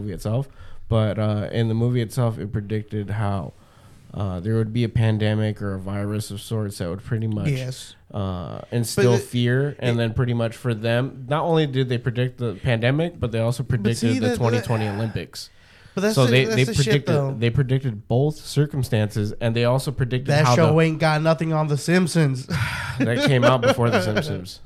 movie itself, but uh, in the movie itself, it predicted how uh, there would be a pandemic or a virus of sorts that would pretty much Yes. uh, instill it- fear, and then pretty much for them, not only did they predict the pandemic, but they also predicted see, the that- 2020 Olympics. But that's so the, they, that's they the predicted though. they predicted both circumstances, and they also predicted that how show the, ain't got nothing on The Simpsons. that came out before the Simpsons.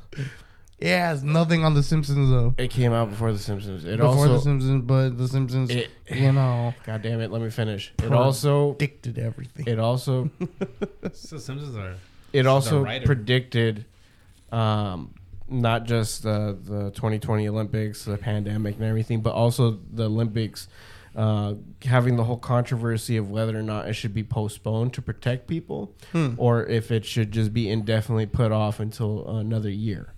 Yeah, it's nothing on The Simpsons though. It came out before the Simpsons. It Before also The Simpsons, but The Simpsons, it, you know, God damn it, let me finish. It also dictated everything. it also So Simpsons are. it also writer. predicted um, not just the the 2020 Olympics, the pandemic and everything, but also the Olympics uh, having the whole controversy of whether or not it should be postponed to protect people, Hmm. or if it should just be indefinitely put off until another year,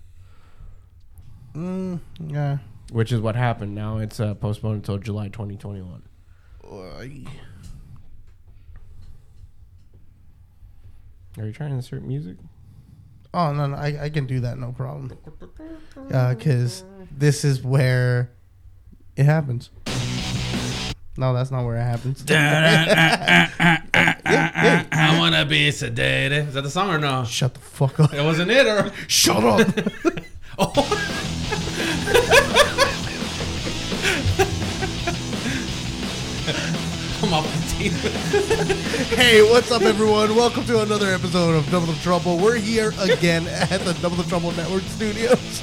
Mm, yeah. which is what happened. Now it's uh, postponed until July 2021. Are you trying to insert music? Oh no, no, I, I can do that, no problem. Because this is where it happens. No, that's not where it happens. I wanna be sedated. Is that the song or no? Shut the fuck up. It wasn't it or? Shut up. I'm off the team. hey, what's up, everyone? Welcome to another episode of Double the Trouble. We're here again at the Double the Trouble Network Studios.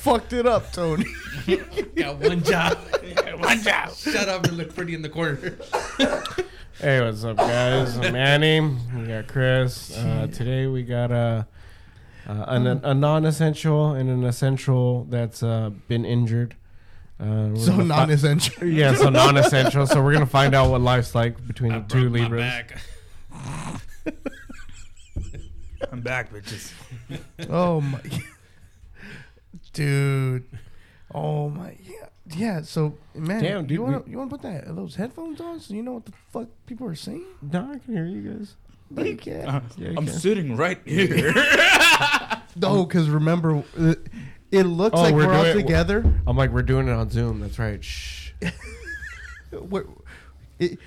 Fucked it up, Tony. Got one job. one job. Shut up and look pretty in the corner. Hey, what's up, guys? I'm Manny. We got Chris. Uh, today we got a, uh, an, a non-essential and an essential that's uh, been injured. Uh, So gonna fi- non-essential. yeah, so non-essential. so we're gonna find out what life's like between I the two broke my Libras. back. I'm back, bitches. Oh my, dude. Oh my, yeah, yeah. So, man, Damn, dude, you want to you want to put that those headphones on so you know what the fuck people are saying? No, I can hear you guys. But you can't. Uh, Yeah, you I'm can. sitting right here. No, because remember, it, it looks Oh, like we're we're, all doing- together. I'm like, we're doing it on Zoom. That's right. Shh. We're, it,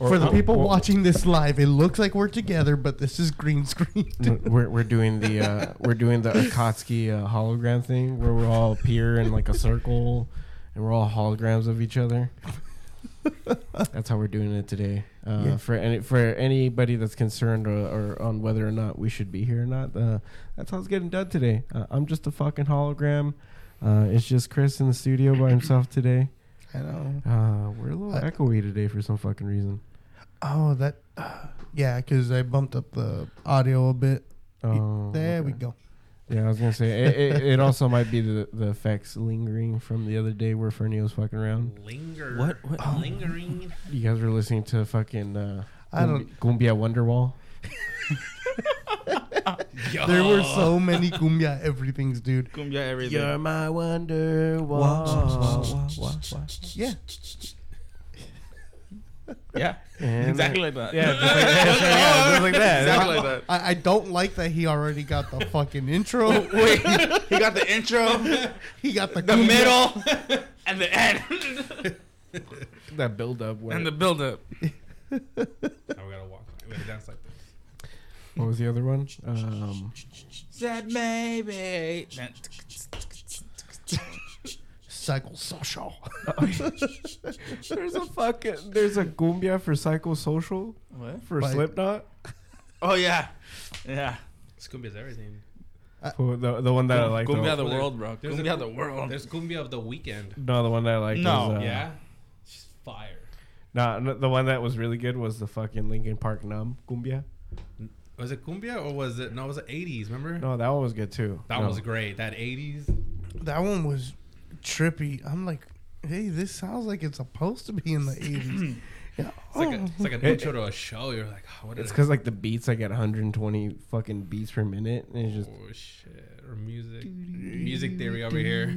Or- for the people or- watching this live, it looks like we're together, but this is green screen. we're, we're doing the uh, we're doing the Akatsuki uh, hologram thing where we're all appear in like a circle and we're all holograms of each other. That's how we're doing it today. Uh, Yeah. For any for anybody that's concerned or, or on whether or not we should be here or not, uh, that's how it's getting done today. Uh, I'm just a fucking hologram. Uh, it's just Chris in the studio by himself today. I know. Uh, we're a little echoey today for some fucking reason. Oh, that. Uh, yeah, because I bumped up the audio a bit. Oh, there we go. Yeah, I was gonna say it, it, it also might be the the effects lingering from the other day where Fernie was fucking around. Linger. What- what- Lingering. You guys were listening to fucking uh, I don't. Cumbia Wonderwall. There were so many cumbia everythings, dude. Cumbia everything. You're my wonder Yeah. Yeah. And- exactly like that. Yeah, just like that. yeah, just like that. Exactly like that. I, I don't like that he already got the fucking intro. Wait, he got the intro, He got the, the middle, and the end, That build up. and the build up. Now we gotta walk. We gotta dance like this. what was the other one? Um, Said maybe. Psychosocial. there's a fucking there's a Cumbia for psychosocial What? for Like- Slipknot. Oh yeah, yeah. Scumbia's everything. Who- The the one that I like. Cumbia the, the world, bro. There's a Cumbia cu- the world. There's cumbia of the weekend. no, the one that I like. No. was, uh, yeah. She's fire. Nah, no, the one that was really good was the fucking Linkin Park Numb Cumbia. Was it cumbia or was it no? It was the 80s. Remember? No, that one was good too. That No. was great. That 80s. That one was trippy. I'm like, hey, this sounds like it's supposed to be in the 80s. yeah. It's like, a, Oh. it's like an It- intro to a show. You're like, oh, what is It's because like the beats, I get 120 fucking beats per minute, and it's just. Oh shit! Or music, music theory over here.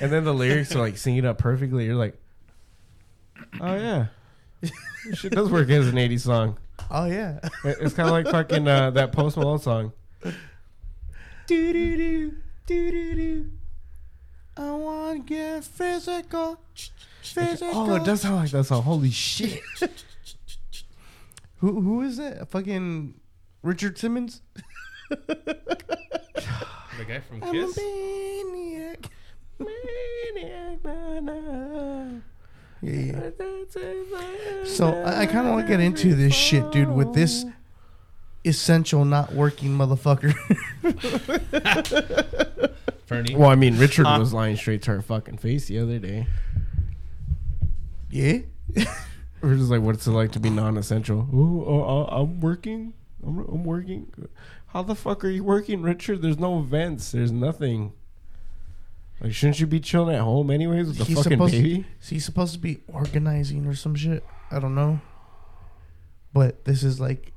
And then the lyrics are like singing it up perfectly. You're like, oh yeah, this shit does work as an 80s song. Oh yeah. It- It's kind of like fucking uh, that Post Malone song. Do do do do do do. I want to get physical. Oh, physical. Oh, it does sound like that song. Holy shit! Who who is that? Fucking Richard Simmons. The guy from I'm a Kiss. maniac. Maniac, na, na. Yeah, yeah. So I, I kind of want to get into this shit, dude, with this essential not working motherfucker. Fernie. Well, I mean, Richard Huh? was lying straight to her fucking face the other day. yeah. We're just like, what's it like to be non-essential? Oh, oh, oh, I'm working. I'm, I'm working. How the fuck are you working, Richard? There's no events. There's nothing. Like, shouldn't you be chilling at home anyways with the He's fucking supposed- baby? Is he supposed to be organizing or some shit? I don't know. But this is like,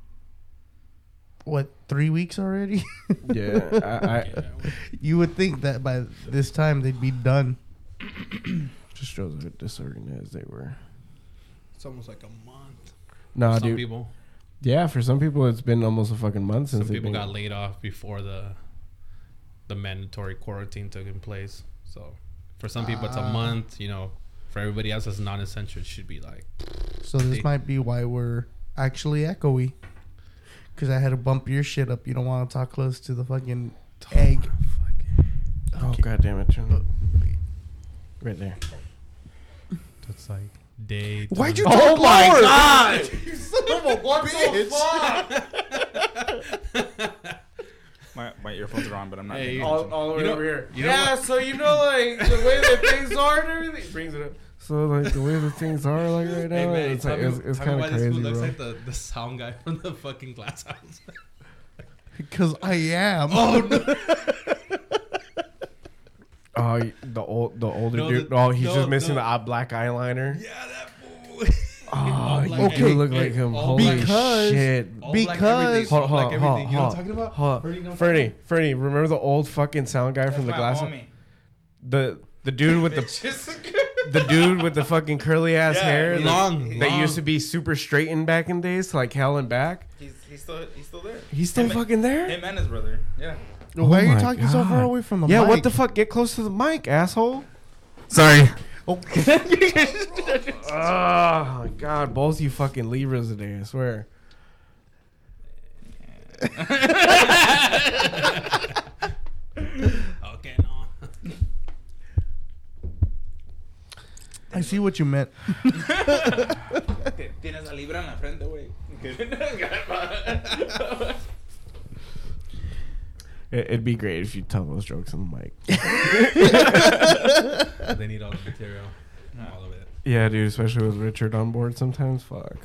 what, three weeks already? yeah, I, I you would think that by this time they'd be done. just shows how disorganized they were. It's almost like a month. Nah, some dude. people, Yeah, for some people, it's been almost a fucking month since some they've people been. got laid off before the the mandatory quarantine took in place. So for some people, it's a Ah. month. You know, for everybody else, it's non-essential. It should be like So this They- might be why we're actually echoey. Because I had to bump your shit up. You don't want to talk close to the fucking oh, egg. Oh god damn it! Turn. Right there. it's like day. Why'd you twenty- talk Oh my lower? god! You son of a bitch. My, my earphones are on, but I'm not. Hey, all, all the way You know- over here. you know yeah, what- so you know, like the way that things are and everything brings it up. So like the way that things are, like right now, Hey man, it's tell like me- it's, it's tell kind why of this crazy, fool looks bro. like the, the sound guy from the fucking glass house. Because I am. oh no! Oh, y- the old, the older No, dude. the- oh, he's no, just missing no. the eye- black eyeliner. Yeah, that fool. Oh, All you black do every- look like him. all Holy Because- shit! All Because- everything, Hold, all hold, hold. You know what I'm talking about? hold. Fernie, you know what I'm Fernie, Fernie, remember the old fucking sound guy from the glass? homie. The the dude with the the dude with the fucking curly ass Yeah, hair he- that- Long, that used to be super straightened back in days, to like hell and back. He's, he's still he's still there. He's still Him- fucking there. Him and his brother. Yeah. Why Oh are you oh my talking so far away from the mic? yeah, mic? what the fuck? Get close to the mic, asshole. Sorry. Oh, oh my god, both you fucking Libras today, I swear. Okay, no. I see what you meant. Tienes la libra en la frente, güey. It, it'd be great if you tell those jokes on the mic. they need all the material, all of it. Yeah, dude, especially with Richard on board sometimes. Fuck.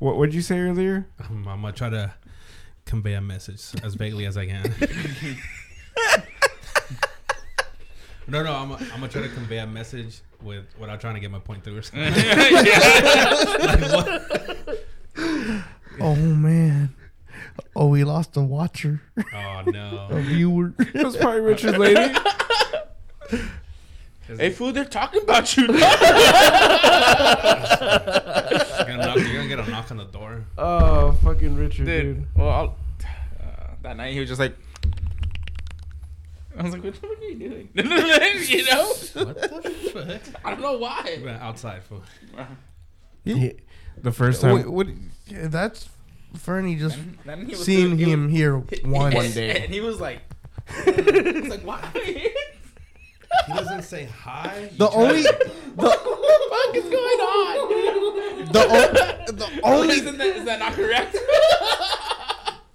What would you say earlier? I'm, I'm gonna try to convey a message as vaguely as I can. no, no, I'm, I'm gonna try to convey a message with without trying to get my point through or something. Like. Oh man. Oh, we lost a watcher, Oh no. a no! viewer. It was probably Richard's lady. hey, fool, they're talking about you. You're gonna, knock, you're gonna get a knock on the door. Oh, fucking Richard, dude. Dude, well, I'll, uh, that night he was just like, I was like, what the fuck are you doing? you know? What the fuck? I don't know why. We're outside for He- the first time. Wait, what? yeah, that's Fernie just And then he was seeing he was- him here once. One day. And he was like, he's like, why? He doesn't say hi. The only, what the fuck is going on? the, o- the only Isn't that, is that not correct?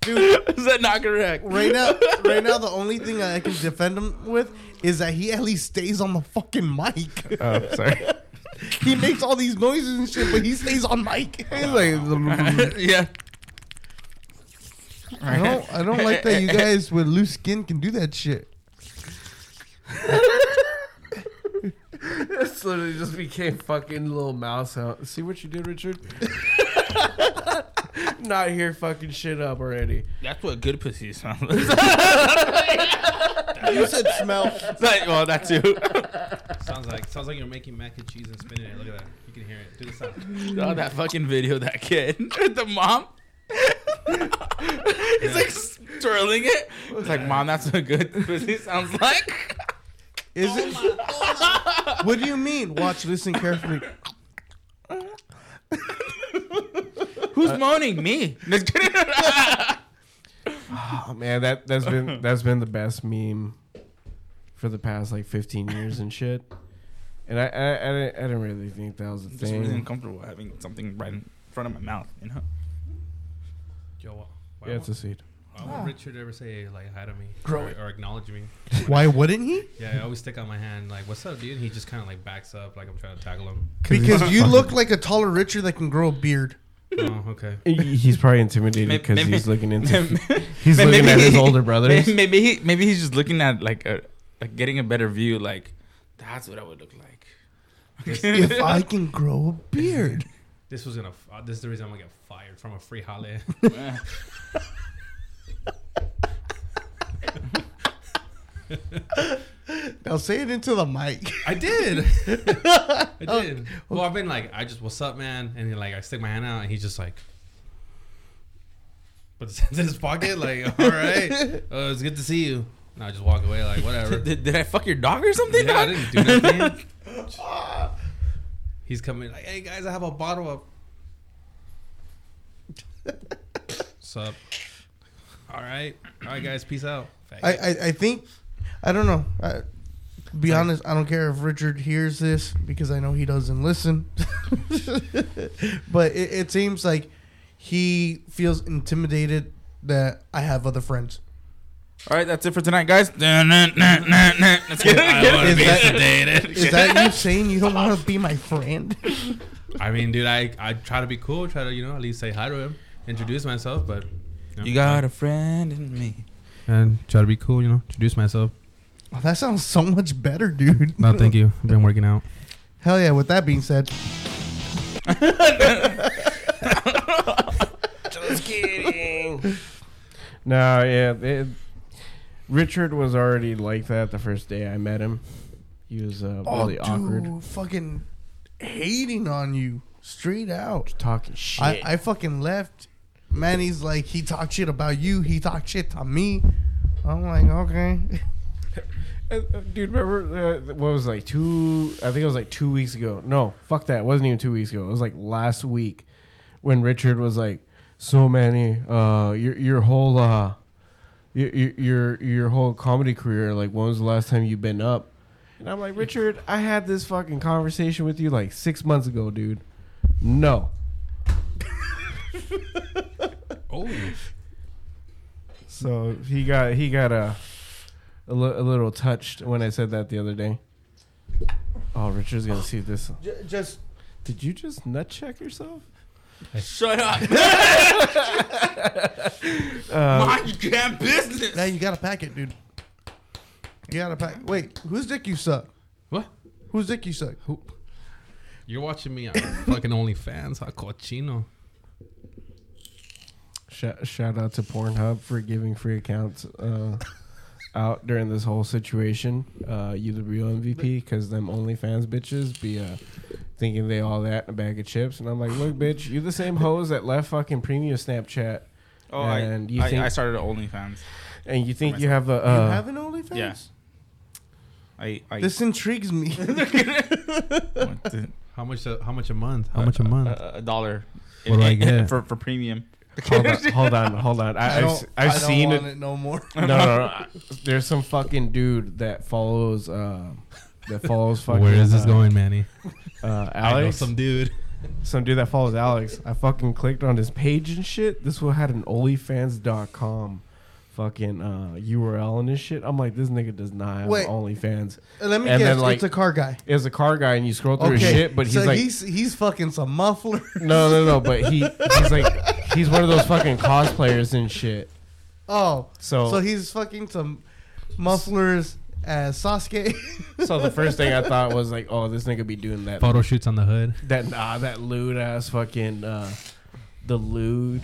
Dude Is that not correct? right now, right now, the only thing I can defend him with is that he at least stays on the fucking mic. oh, sorry. he makes all these noises and shit, but he stays on mic. He's like, yeah. I don't, I don't like that you guys with loose skin can do that shit. this literally just became fucking little mouse out. See what you did, Richard? Not here fucking shit up already. That's what good pussy sounds like. You said smell. like. Well, that too. Sounds like sounds like you're making mac and cheese and spinning it. Look at that. You can hear it. Do the sound. oh, that fucking video, that kid, the mom. He's like twirling it. It's like, mom, that's what good pussy sounds like. Is it? Oh what do you mean? Watch, listen carefully. Who's uh, moaning? Me. Oh man, that that's been that's been the best meme for the past like 15 years and shit. And I I, I, didn't, I didn't really think that was a Just really uncomfortable having something right in front of my mouth. You know. Yo, why, Yeah, it's a seed. why won't ah. Richard ever say like hi to me Grow or, it. or acknowledge me? Why wouldn't he? Yeah, I always stick out my hand like, "What's up, dude?" He just kind of like backs up like I'm trying to tackle him. Because you look like a taller Richard that can grow a beard. Oh, okay. He's probably intimidated because he's looking into Maybe- he's maybe looking at his older brothers. Maybe he maybe he's just looking at like a like getting a better view. Like that's what I would look like. if I can grow a beard. This was gonna. f- Uh, this is the reason I'm gonna get fired from a free holiday. Now say it into the mic. I did. I did. Well, I've been like, I just, what's up, man? And he, like, I stick my hand out, and he's just like, puts his hands in his pocket, like, all right, uh, it's good to see you. And I just walk away, like, whatever. did, did I fuck your dog or something? yeah, I didn't do nothing. he's coming, like, hey guys, I have a bottle of. What's up? All right, all right, guys, peace out. I, I, I think I don't know. I, be Like- honest, I don't care if Richard hears this because I know he doesn't listen. but it, it seems like he feels intimidated that I have other friends. All right, that's it for tonight, guys. Let's get I it. wanna Is that- Is that you saying you don't want to be my friend? I mean, dude, I I try to be cool, try to you know at least say hi to him, introduce myself, but You got a friend in me. and try to be cool, you know, introduce myself. Oh, that sounds so much better, dude. No, thank you. I've been working out. Hell yeah. With that being said, Just kidding. no, yeah. It, Richard was already like that the first day I met him. He was uh, oh, really dude, awkward, fucking hating on you straight out. talking shit. I, I fucking left. Manny's like, he talked shit about you. He talked shit to me. I'm like, okay. Uh, uh, Dude, remember uh, what was like two? I think it was like two weeks ago. No, fuck that. It wasn't even two weeks ago. It was like last week when Richard was like, "So many, uh, your your whole uh, your your your, your whole comedy career. Like, when was the last time you've been up?" And I'm like, Richard, I had this fucking conversation with you like six months ago, dude. No. Oh, So he got he got a a, li- a little touched when I said that the other day. Oh, Richard's gonna see this. just Did you just nut check yourself? Shut up. Uh, Mind your damn business. now you gotta pack it, dude. You gotta pack. Wait, whose dick you suck? what? Whose dick you suck? Who? You're watching me on fucking OnlyFans, a cochino. shout, shout out to Pornhub for giving free accounts uh, out during this whole situation. Uh, you the real MVP because them OnlyFans bitches be uh, thinking they all that in a bag of chips, and I'm like, look, bitch, you the same hoes that left fucking premium Snapchat, Oh, And I, you I, think- I started OnlyFans. and you think you have a you uh, have an OnlyFans? yeah. I, I This intrigues me. How much? A, how much a month? How much a month? a, a dollar. What do I get? for for premium? Hold on, hold on, hold on. I, I I've, don't, s- I've I don't seen want it. it no more. No, no, no. I- There's some fucking dude that follows. Uh, that follows fucking. Where is this uh, going, Manny? Uh, I know Alex, some dude. some, dude. dude that follows Alex. I fucking clicked on his page and shit. This one had an OnlyFans.com fucking uh, URL and this shit. I'm like, this nigga does not have Wait. OnlyFans. Uh, Let me And guess. then, like- it's a car guy. It's a car guy, and you scroll through his shit, but he's so like, he's he's fucking some muffler. no, no, no. But he he's like, he's one of those fucking cosplayers and shit. Oh, So, so he's fucking some mufflers as Sasuke. so the first thing I thought was like, oh, this nigga be doing that Photo shoots on the hood. that nah, that lewd ass fucking uh the lewd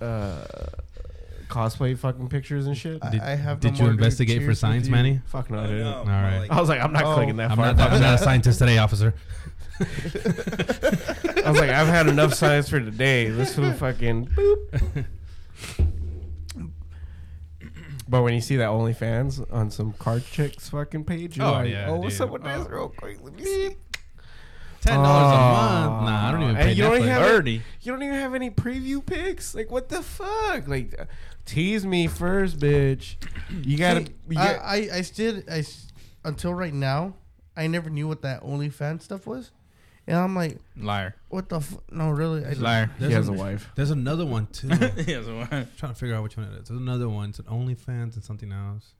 uh cosplay fucking pictures and shit. Did- I, I have. Did no you more, investigate for with science, you. Manny? Fuck no, dude. no. All right. I was like, I'm not Oh. clicking that I'm far. not, I'm not a scientist today, officer. I was like, I've had enough science for today. This fool fucking boop. But when you see that OnlyFans on some card chicks fucking page, you're Oh, like, yeah, oh, what's dude. up with this? Oh. Real quick, let me see. Ten dollars a Oh. month. Nah, I don't even And pay you don't Netflix. even have Thirty. You don't even have any preview pics. Like, what the fuck? Like, uh, tease me first, bitch. You gotta. See, you I, got- I, I still, I, s- until right now, I never knew what that OnlyFans stuff was. And I'm like, Liar. what the f- No, really? I, Liar. he has a an- wife. There's another one too. He Yeah, so what? trying to figure out which one it is. There's another one. It's an OnlyFans and something else.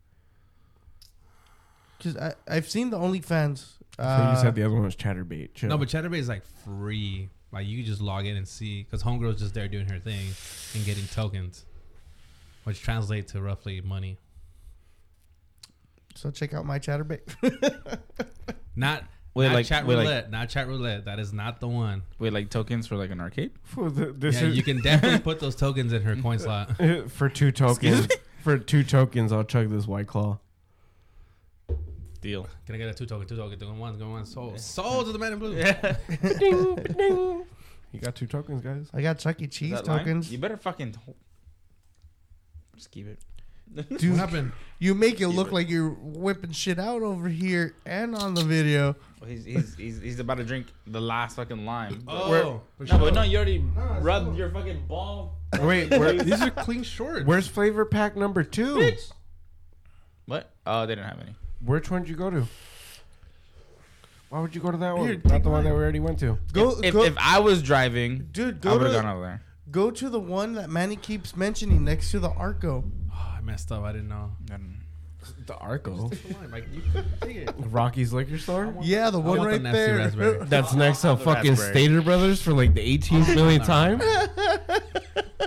Because I, I've seen the OnlyFans. so Uh, you said the other one was Chaturbate. Chill. No, but Chaturbate is like free. Like you just log in and see because Homegirl's just there doing her thing and getting tokens, which translate to roughly money. so check out my Chaturbate. Not Wait, not like- chat wait, like- roulette. not chat roulette. That is not the one. Wait, like tokens for like an arcade? For the- this yeah, is you can definitely put those tokens in her coin slot. for two tokens. for two tokens, I'll chug this white claw. Deal. Can I get a two token? Two token. Two one. Go one. Soul. Soul to the man in blue. Yeah. ding, ding. You got two tokens, guys. I got Chuck E. Cheese tokens. You better fucking just keep it. Dude, What happened? you make it look it. like you're whipping shit out over here and on the video. Well, he's, he's he's he's about to drink the last fucking lime. Oh, for no, sure. but no, you already it's rubbed cool. your fucking ball. Wait, where, These are clean shorts. where's flavor pack number two? What? Oh, they didn't have any. Which one did you go to? Why would you go to that one? Here, Not take the one that we already went to. Go, if, go, if I was driving, dude, I go would have to, gone over there. go to the one that Manny keeps mentioning next to the Arco. Oh, I messed up. I didn't know. I don't- The Arco. Take the lime. Like, you could take it. Rocky's liquor store. Yeah, the one want the right nasty there. raspberry. That's next to fucking raspberry. Stater Brothers for like the 18th millionth time.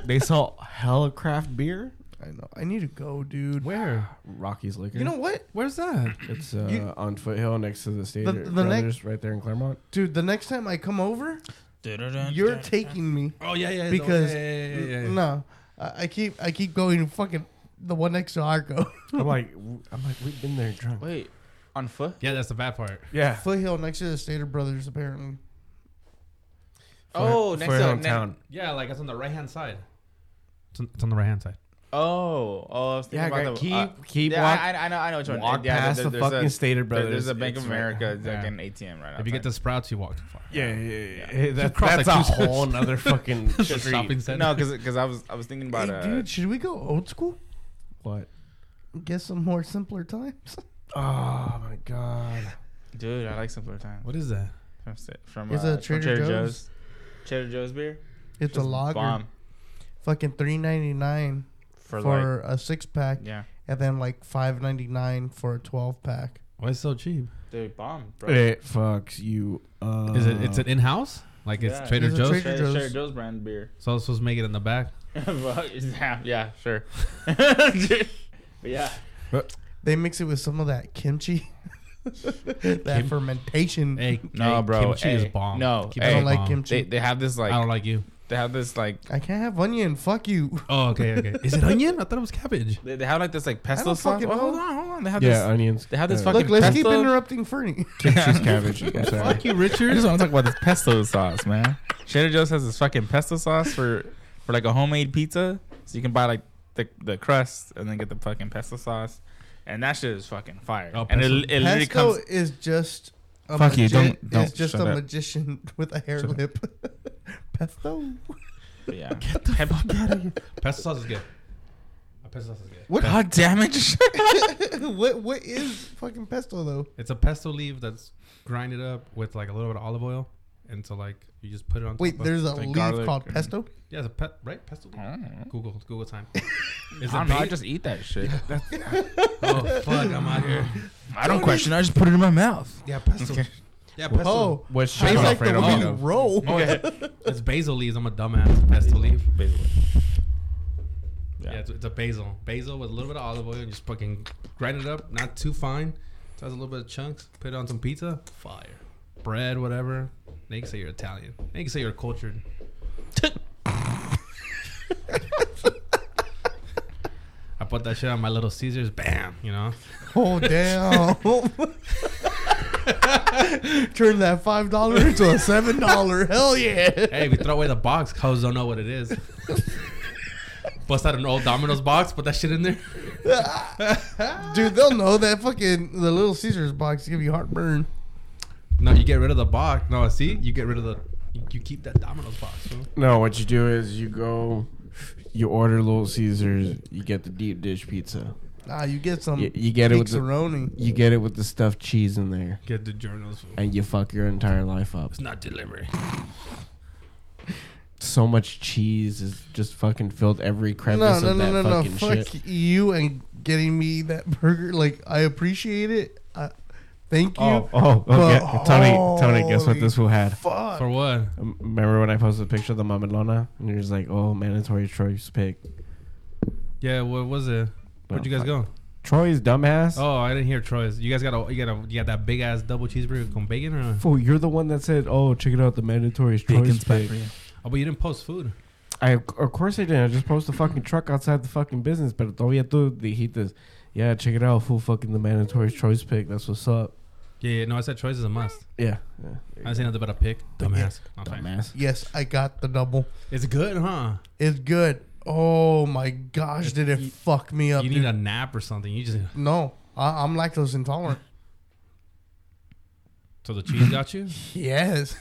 they sell hella craft beer. I know. I need to go, dude. Where? Rocky's liquor. You know what, Where's that? it's uh, You- on Foothill next to the Stater the Brothers, next- right there in Claremont. dude? The next time I come over, you're taking me Oh yeah, yeah. because no, I, I keep I keep going fucking the one next to Arco. I'm like, w- I'm like, we've been there drunk. Wait, on foot? Yeah, that's the bad part. Yeah. Foothill next to the Stater Brothers, apparently. Oh, next Foothill to in town. Yeah, like it's on the right hand side. It's on, it's on the right hand side. Oh, oh, I was thinking Yeah, about guy, the keep uh, keep yeah, walk, I, I know, I know which one. walk yeah, past there- the fucking a, Stater there- Brothers. There's a Bank of right- America, it's like Yeah. an ATM right now. If you get outside. the sprouts, you walk too far. Yeah, yeah, yeah. Hey, that, cross that's like a two- whole other fucking The street. shopping center. No, because I was I was thinking about Hey, uh, dude, should we go old school? What? Guess some more simpler times. Oh my god. dude, I like simpler times. What is that? From, Sta- from, It's uh, a from Trader Joe's. Trader Joe's beer. It's a Just lager, Bomb fucking three ninety nine for, for, like a six pack, yeah, and then like five ninety nine for a twelve pack. Why is it so cheap? dude, bomb, bro. It fucks you. Uh, Is it? It's an in house. Like it's Trader It's Joe's. Trader Trader, Joe's. Trader Joe's brand beer. So it's supposed to make it in the back. Well, yeah, yeah, sure. but yeah, They mix it with some of that kimchi, that Kim- fermentation. Hey, no, hey, bro. Kimchi is bomb. No, Keep I don't like bomb. kimchi. they they have this like I don't like you. they have this like I can't have onion. Fuck you. Oh, okay, okay. Is it onion? I thought it was cabbage. they, they have like this like pesto sauce. fucking Oh, hold on, hold on. They have Yeah, this. onions. They have this Uh, fucking Look, let's keep interrupting Fernie. Kimchi's cabbage. I'm sorry. Fuck you, I just want to talk about this pesto sauce, man. Trader Joe's has this fucking pesto sauce for for like a homemade pizza. So you can buy like the the crust and then get the fucking pesto sauce, and that shit is fucking fire. Oh, and it, pesto- it literally Pesto comes. is just a Fuck you, don't- don't is just a up. magician with a hair Shut lip. Pesto. Yeah. Get the fuck out of here. Pesto sauce is good. Pesto sauce is good. What? God damn it! what? What is fucking pesto though? It's a pesto leaf that's grinded up with like a little bit of olive oil, and so like you just put it on. Wait, top of- there's a like leaf garlic called and- pesto. yeah, it's a pet right pesto. Leaf? I don't know. Google Google time. I don't know. I bait? just eat that shit. oh fuck, I'm out here. I don't question. I just put it in my mouth. Yeah, pesto. Okay. Yeah, pesto. Oh, What's tastes chicken like the Alfredo way made you of? roll. Oh, it's basil leaves. I'm a dumbass. Pesto leaf. Basically. Yeah, it's, it's a basil. Basil with a little bit of olive oil. And just fucking grind it up, not too fine. So it has a little bit of chunks. Put it on some pizza. Fire. Bread, whatever. They can say you're Italian. They can say you're cultured. I put that shit on my little Caesars. Bam. You know. Oh damn! Turn that five dollar into a seven dollar. Hell yeah! Hey, we throw away the box. Hoes don't know what it is. Bust out an old Domino's box, put that shit in there. Dude, they'll know that fucking the Little Caesars box give you heartburn. No, you get rid of the box. No, see, you get rid of the. You, you keep that Domino's box. fool. No, what you do is you go, you order Little Caesars, you get the deep dish pizza. Nah, you get some. You, you get it with the, Pixaroni. you get it with the stuffed cheese in there, Get the journals. and you fuck your entire life up. It's not delivery. So much cheese is just fucking filled every crevice no, of no, that no, no. fucking Fuck shit. you and getting me that burger. Like, I appreciate it. I, thank you. Oh, oh, But okay. Tony, Tony, guess what this fool had? Fuck. For what? Remember when I posted a picture of the mamelona and you're just like, oh, mandatory choice pick. Yeah, what was it? Where'd you guys go? Troy's dumbass. Oh, I didn't hear Troy's. You guys got a you got a you got that big ass double cheeseburger con bacon or? Fool, you're the one that said, oh, check it out, the mandatory choice Bacon's back pick. Oh, but you didn't post food. I of course I didn't. I just posted the fucking truck outside the fucking business. But todavía tú dijiste, yeah, check it out, full fucking the mandatory choice pick. That's what's up. Yeah, yeah. No, I said choice is a must. Yeah. yeah. I didn't say nothing about a pick. Dumbass. Okay. Dumbass. Yes, I got the double. It's good, huh? It's good. Oh my gosh, did it fuck me up? You dude. need a nap or something. You just no, I, I'm lactose intolerant. so the cheese got you. Yes.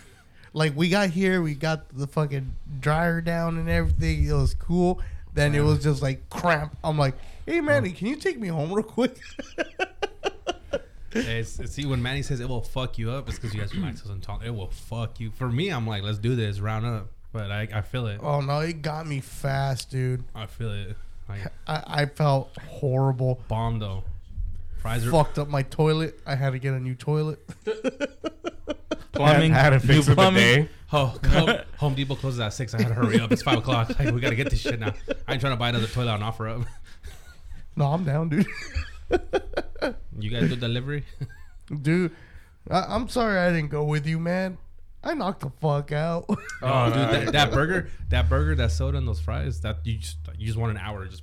Like we got here, we got the fucking dryer down and everything. It was cool. Then it was just like cramp. I'm like, hey Manny, oh. can you take me home real quick? Hey, it's, it's- see, when Manny says it will fuck you up, it's because you guys are lactose intolerant. It will fuck you. For me, I'm like, let's do this, round up. But I, I feel it. oh no, it got me fast, dude. I feel it. Like I, I felt horrible. bomb though. Fries are. Fucked up my toilet. I had to get a new toilet. Plumbing. Had, had to fix it plumbing. today. Oh, come, Home Depot closes at six. I had to hurry up. It's five o'clock. Like, we gotta get this shit now. I ain't trying to buy another toilet on offer up. No, I'm down, dude. You guys do delivery? dude, I, I'm sorry I didn't go with you, man. I knocked the fuck out. Oh, dude, that, that burger, that burger, that soda, and those fries. That you just you just want an hour to just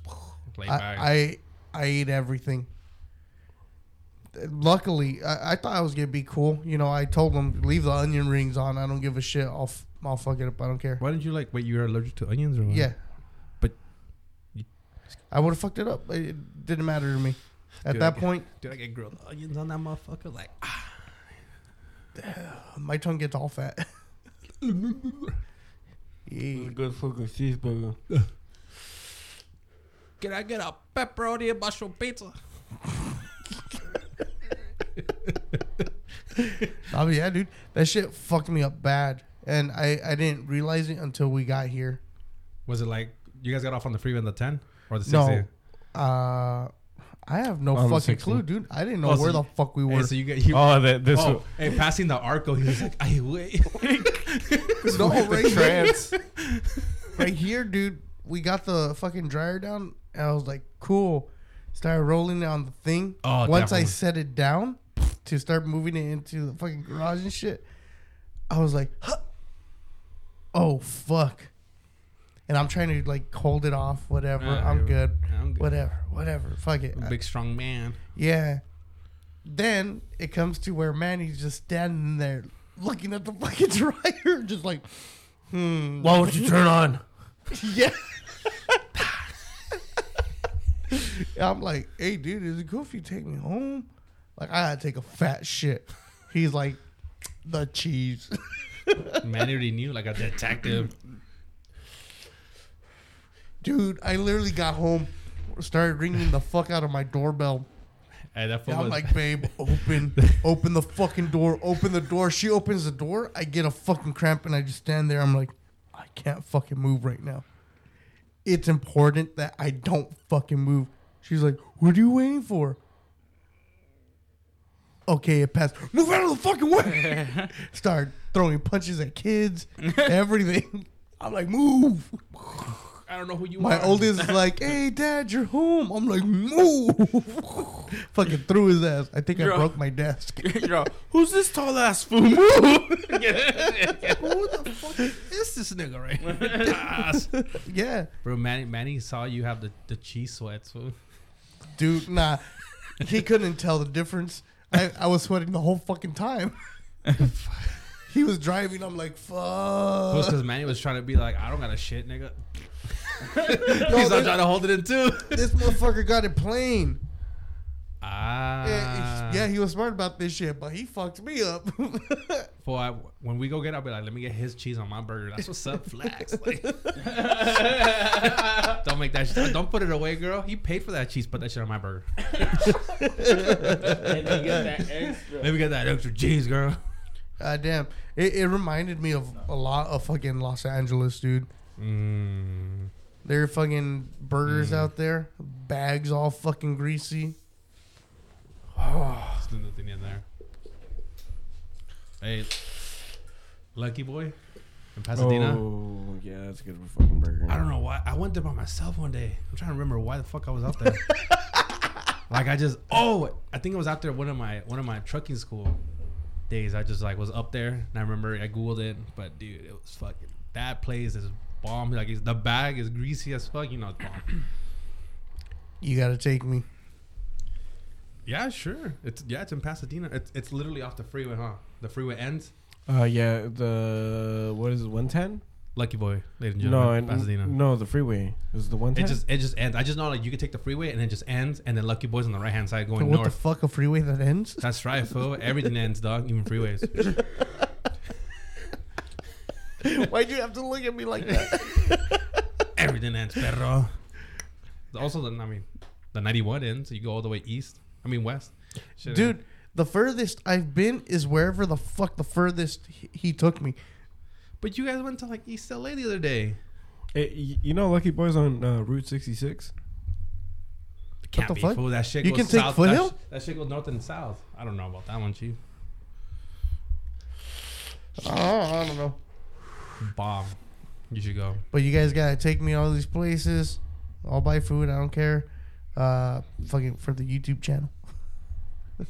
lay back. I, I I ate everything. Luckily, I, I thought I was gonna be cool. You know, I told them leave the onion rings on. I don't give a shit. I'll f- I'll fuck it up. I don't care. Why didn't you like? Wait, you're allergic to onions or what? Yeah, But you- I would have fucked it up. It didn't matter to me. At Dude, that I- point, Did I get grilled onions on that motherfucker? Like, ah, my tongue gets all fat. yeah. Good fucking cheeseburger. can I get a pepperoni and mushroom pizza? Oh yeah, dude, that shit fucked me up bad, and I I didn't realize it until we got here. Was it like you guys got off on the freeway on the ten or the No. Uh, I have no On the fucking 16. clue, dude. I didn't know Oh, so where you- the fuck we were. Hey, so you get you. Oh, that this Oh, hey, passing the Arco, he was like, "I wait." no, right here, trance. right here, dude. We got the fucking dryer down, and I was like, cool. Started rolling it on the thing. Oh, Once I definitely. set it down to start moving it into the fucking garage and shit, I was like, huh. oh fuck. And I'm trying to like hold it off, whatever. Ah, I'm good. I'm good. Whatever, whatever. Fuck it. Big strong man. Yeah. Then it comes to where Manny's just standing there looking at the fucking dryer, just like, hmm. Why would you turn on? Yeah. I'm like, hey, dude, is it cool if you take me home? Like, I gotta take a fat shit. He's like, the cheese. Manny already knew, like a detective. Dude, I literally got home, started ringing the fuck out of my doorbell. Hey, that And I'm was like, babe, open, open the fucking door, open the door. She opens the door. I get a fucking cramp and I just stand there. I'm like, I can't fucking move right now. It's important that I don't fucking move. She's like, what are you waiting for? Okay, it passed. Move out of the fucking way. Start throwing punches at kids, everything. I'm like, move. I don't know who you My are. oldest is like, "Hey, Dad, you're home." I'm like, "Move!" Fucking threw his ass. I think I Bro. broke my desk. Yo, who's this tall ass fool? Who the fuck is this nigga right here? Yeah, Bro, Manny, Manny saw you have the, the cheese sweats. fool. dude. Nah, he couldn't tell the difference. I, I was sweating the whole fucking time. he was driving. I'm like, fuck. It was because Manny was trying to be like, I don't got a shit, nigga. No, He's not this, trying to hold it in too. this motherfucker got it plain. Ah. Yeah, yeah, he was smart about this shit, but he fucked me up. For I, when we go get, it, I'll be like, let me get his cheese on my burger. That's what's up, flex. Like, don't make that. Shit, don't put it away, girl. You paid for that cheese. Put that shit on my burger. and you get that extra. Let me get that extra cheese, girl. God damn. It, it reminded me of a lot of fucking Los Angeles, dude. Mm. There are fucking burgers mm. out there, bags all fucking greasy. Oh. There's nothing in there. Hey, Lucky Boy in Pasadena. Oh, yeah, that's a good fucking burger. I don't know why. I went there by myself one day. I'm trying to remember why the fuck I was out there. like I just oh, I think I was out there one of my one of my trucking school days. I just like was up there and I remember I googled it, but dude, it was fucking that place is bomb. Like it's, the bag is greasy as fuck. You know it's bomb. You gotta take me. yeah, sure. It's yeah, it's in Pasadena. It's it's literally off the freeway, huh? The freeway ends. Uh, yeah, the what is it? One ten? Lucky Boy, ladies and No, gentlemen, and Pasadena. no, the freeway is the one It just it just ends. I just know like you can take the freeway and it just ends, and then Lucky Boy's on the right hand side going north. what the fuck, a freeway that ends? That's right, fool. Everything ends, dog. Even freeways. Why'd you have to look at me like that? Everything ends, perro. Also, the I mean, the ninety one ends. You go all the way east. I mean west. Shit, Dude, the furthest I've been is wherever the fuck the furthest he, he took me. But you guys went to like East LA the other day. Hey, you know, Lucky Boys on uh, Route sixty six. Can't the be, fuck? fool. That shit You goes can take south. Foothill? That, sh- that shit goes north and south. I don't know about that one, chief. Oh, I don't know. Bomb. You should go. But you guys gotta take me all these places. I'll buy food. I don't care. Uh, fucking for the YouTube channel.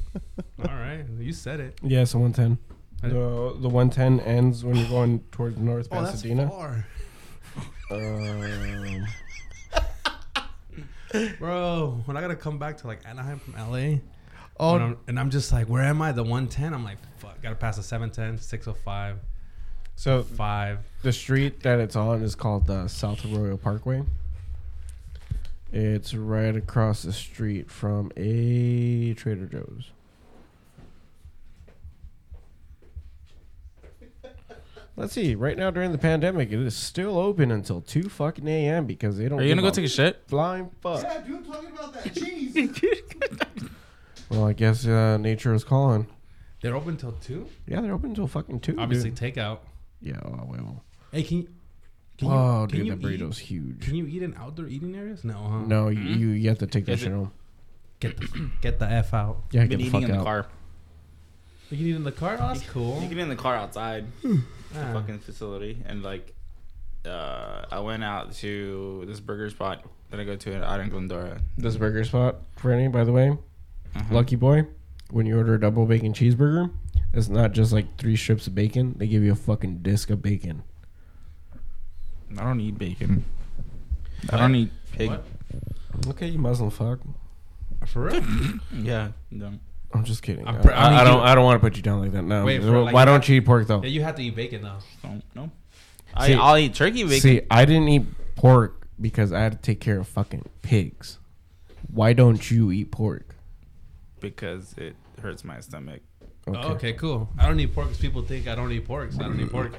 All right, you said it. Yeah, it's the one ten. The the one ten ends when you're going towards North Oh, that's Pasadena. far, Um, bro. When I gotta come back to like Anaheim from LA, Oh, and I'm, and I'm just like, where am I? The 110. I'm like, fuck. Gotta pass the 710, 605, so five. the street that it's on is called the South Arroyo Parkway. It's right across the street from a Trader Joe's. Let's see. Right now, during the pandemic, it is still open until two fucking a.m. because they don't. Are you gonna go give take a shit? flying fuck? yeah, dude, talking about that cheese. Well, I guess uh, nature is calling. They're open till two. Yeah, they're open until fucking two. Obviously, dude. takeout. Yeah. Oh, well. Hey, can you? Can oh, you, can dude, you that burrito's Eat, huge. can you eat in outdoor eating areas? No, huh? no, you, you you have to take that Is shit it- home. Get the get the f out. Yeah, I've get been the fuck eating in the car. You can eat in the car. Oh, that's cool. You can eat in the car outside the Ah. fucking facility, and like, uh, I went out to this burger spot that I go to out in Glendora. This burger spot, Franny, by the way, Uh-huh. Lucky Boy, when you order a double bacon cheeseburger, it's not just like three strips of bacon. They give you a fucking disc of bacon. I don't eat bacon. I don't eat pig. What? Okay, you Muslim fuck. For real? Yeah, no. I'm just kidding. I'm pr- I I, mean, I don't. you- I don't want to put you down like that. No. Wait, for, like, Why don't you eat pork though? yeah, you have to eat bacon though. Don't no. I See- I'll eat turkey bacon. See, I didn't eat pork because I had to take care of fucking pigs. Why don't you eat pork? because it hurts my stomach. Okay. Oh, okay, cool. I don't eat pork because people think I don't eat pork, so I don't eat pork.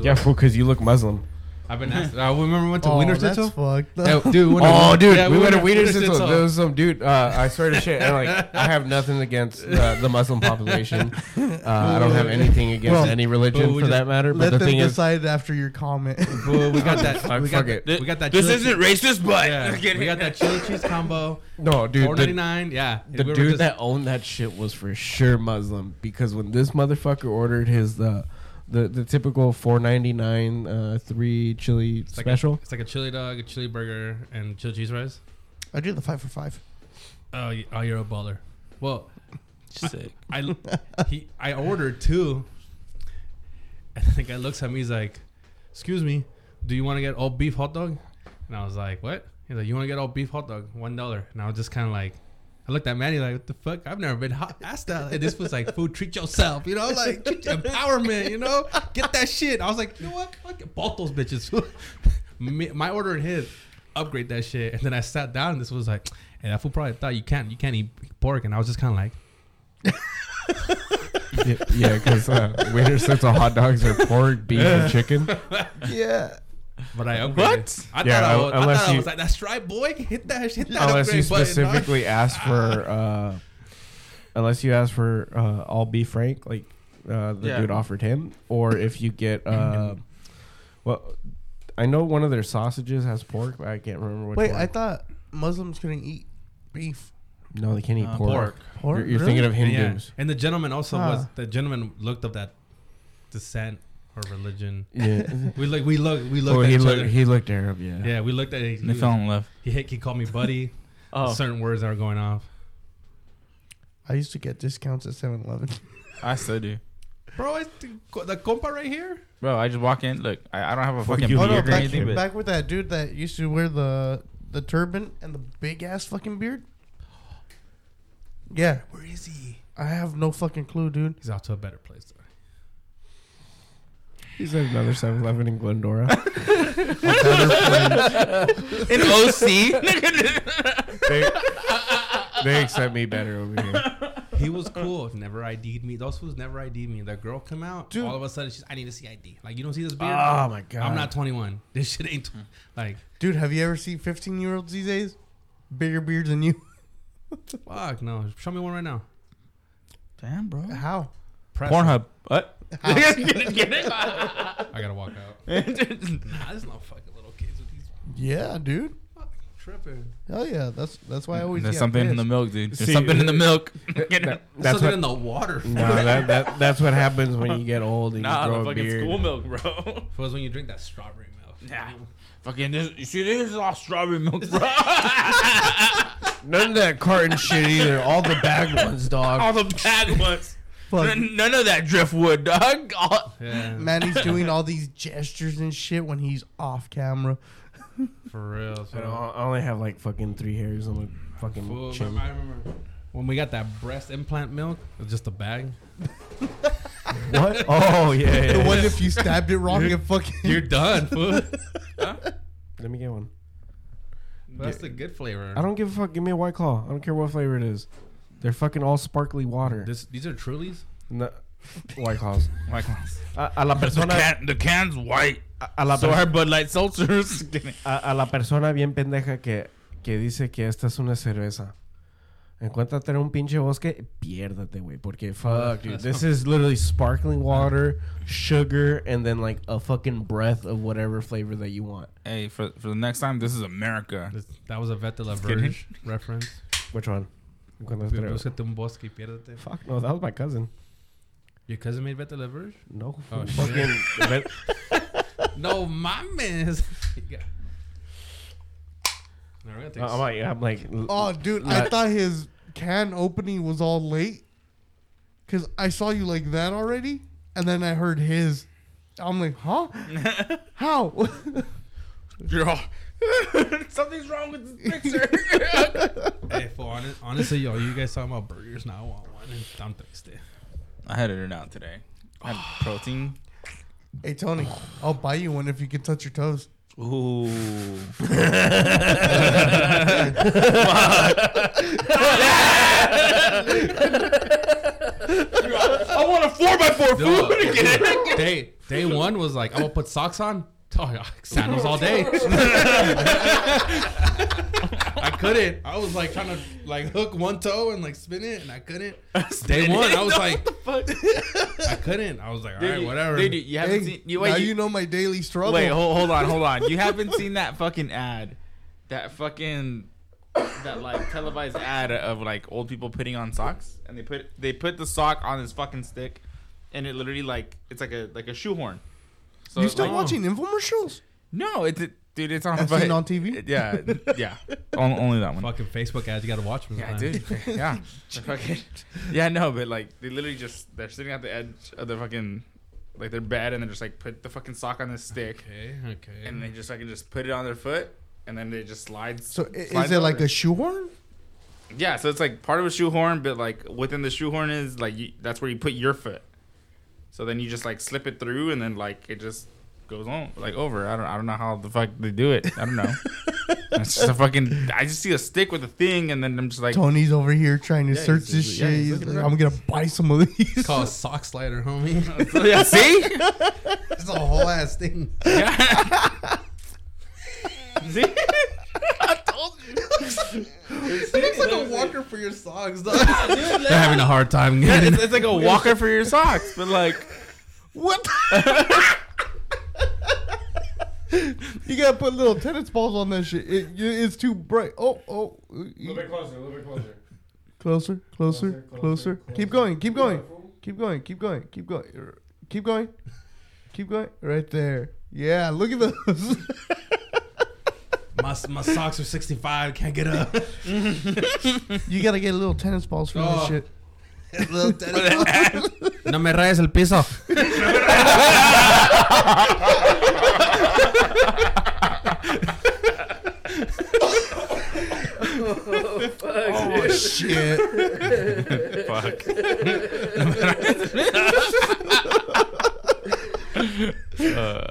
Yeah, because you look Muslim. I've been asked. I remember we went to oh, Wiener that's Schnitzel. fucked. Yeah, dude, we went to- Oh, dude, yeah, we went to Wiener Wiener Schnitzel. Schnitzel. There was some dude. Uh, I swear to shit, and like I have nothing against uh, the Muslim population. Uh, I don't have anything against Well, any religion well, for just- that matter. But Let the them thing is, decide after your comment. Well, we got that. Fuck, we got, fuck it. we got that. This chili isn't cheese- racist, but Yeah, we got that chili cheese combo. no, dude, Four the, ninety nine. Yeah, the dude that owned that shit was for sure Muslim because when this motherfucker ordered his the the, the typical four ninety nine uh, three chili it's like special. A, it's like a chili dog, a chili burger, and chili cheese fries. I do the five for five. Oh, you- oh, you're a baller. Well, sick. I he I ordered two. And the guy looks at me. He's like, "Excuse me, do you want to get all beef hot dog?" And I was like, "What?" He's like, "You want to get all beef hot dog, one dollar?" And I was just kind of like, I looked at Manny like, what the fuck? I've never been hot asked that. And this was like, food, treat yourself, you know, like empowerment, you know, get that shit. I was like, you know what? Fuck it, both those bitches. My order and his, upgrade that shit. And then I sat down and this was like, hey, that fool probably thought you can't, you can't eat pork. And I was just kind of like, yeah, because uh, waiter says all hot dogs are pork, beef, and chicken. Yeah. But I upgraded. What? I Yeah, thought, I was, I, unless thought I you- was like, that's right, boy. Hit that, hit that Unless you upgrade button, dog." specifically ask for, uh, unless you ask for uh, all beef frank, like uh, the Yeah. dude offered him, or if you get, uh, well, I know one of their sausages has pork, but I can't remember which Wait, one. I thought Muslims couldn't eat beef. no, they can't eat Uh, pork. pork. Pork, You're, you're really? thinking of And Hindus. Yeah. And the gentleman also Huh. was the gentleman looked up that descent or religion. Yeah. We look, we look, we looked at he each looked. other. He looked Arab. Yeah. yeah, we looked at it. And they He, fell in love. he, hit, he called me buddy. Oh, Certain words that were going off. I used to get discounts at 7 Eleven. I still do. Bro, it's the, the compa right here. Bro, I just walk in. Look, I, I don't have a fucking you, Oh, beard no, or back, anything, but back with that dude that used to wear the the turban and the big ass fucking beard. Yeah, Where is he? I have no fucking clue, dude. He's out to a better place. Though. He's at another 7-Eleven in Glendora. in OC. they, they accept me better over here. He was cool. Never ID'd me. Those fools never ID'd me. That girl come out. Dude. All of a sudden, she's. I need to see ID. Like you don't see this beard. Oh my god. I'm not 21. This shit ain't. Tw- like Dude, have you ever seen 15 year olds these days? Bigger beards than you. fuck no. Show me one right now. Damn, bro. How? Press Pornhub. What? I gotta walk out. nah, there's no fucking little kids with these Yeah, dude. tripping. Hell yeah. That's that's why I always There's get something in the milk, dude. There's See, something in the uh, milk. That- That's that's something what. in the water. No, that, that that's what happens when you get old and nah, you grow the a fucking beard. school milk, bro. Was when you drink that strawberry milk. Nah. Fucking this, you see, this is all strawberry milk, bro. None of that carton shit either. All the bag ones, dog. all the bad ones. Fuck. None, none of that driftwood, dog. All- Yeah, Man, he's doing all these gestures and shit when he's off camera. for real. I So. don't- I only have like fucking three hairs on my fucking Fool, chin. I remember when we got that breast implant milk. It was just a bag. What? Oh yeah. yeah, The yeah. one if you stabbed it wrong, it fucking. You're done, fool. Let me get one. That's the good flavor. I don't give a fuck. Give me a white claw. I don't care what flavor it is. They're fucking all sparkly water. This, these are Trulies. No, white claws. Like, A, a la the, persona. can, the can's white. A, a la So per- are Bud Light seltzers. a, a la persona bien pendeja que, que dice que esta es una cerveza. Encuéntrate en un pinche bosque, piérdate, güey. Porque fuck, dude. This is literally sparkling water, sugar, and then like a fucking breath of whatever flavor that you want. hey, for, for the next time, this is America. This, that was a Vete La. Versh reference. Which one? Encuéntrate- Búscate un bosque y piérdate. Fuck, no, that was my cousin. Your cousin made Vete la Versh? No. Oh, fucking. vet- No mames. Yeah. Now we're gonna take I'm like, I'm like, Oh, dude, I thought his can opening was all late. Cause I saw you like that already, and then I heard his. I'm like, huh? How? You're all, something's wrong with this mixer. Hey, for honest, honestly, yo, you guys talking about burgers now? I want one. And I'm thirsty. I had it out today. I had protein. hey Tony, I'll buy you one if you can touch your toes. Ooh. I want a four by four Yo, food again. day day one was like, I'm gonna put socks on. Oh, yeah, sandals all day. I couldn't. I was like trying to like hook one toe and like spin it, and I couldn't. Day one, I was like, I couldn't. I was like, all Dude, right, you- whatever. Dude, you haven't Hey, seen. You, now you, you, know my daily struggle. wait, hold, hold on, hold on. You haven't seen that fucking ad, that fucking, that like televised ad of like old people putting on socks, and they put they put the sock on this fucking stick, and it literally like it's like a like a shoehorn. So you still like- watching infomercials? No, it's dude. It's on. I've seen on TV? Yeah, yeah. On- Only that one. Fucking Facebook ads, you gotta watch them. Yeah, dude. Yeah. Fucking, yeah, no, but like they literally just they're sitting at the edge of their fucking like their bed and then just like put the fucking sock on this stick Okay, okay. and they just fucking just put it on their foot and then they just slide. So slides is it like over. a shoehorn? Yeah, so it's like part of a shoehorn, but like within the shoehorn is like you, that's where you put your foot. So then you just like slip it through, and then like it just goes on like over. I don't I don't know how the fuck they do it. I don't know. it's just a fucking. I just see a stick with a thing, and then I'm just like, Tony's over here trying to Yeah, search he's- this yeah, shit. he's He's looking like, it. I'm gonna buy some of these. It's called a sock slider, homie. yeah, see, it's a whole ass thing. yeah. see. It's like a walker for your socks, dog. They're having a hard time Yeah, getting. it's, it's like a walker for your socks, but like What? you gotta put little tennis balls on that shit. It, it's too bright. Oh, oh. A little bit closer, a little bit closer. Closer, closer, Closer, closer. closer, Keep going, keep going, Yeah, fool. keep going, keep going, keep going, keep going, keep going. Right there. Yeah, look at those. My, my socks are 65. Can't get up. you gotta get a little tennis balls for Oh. that shit. no me rayes el piso. Oh shit! fuck.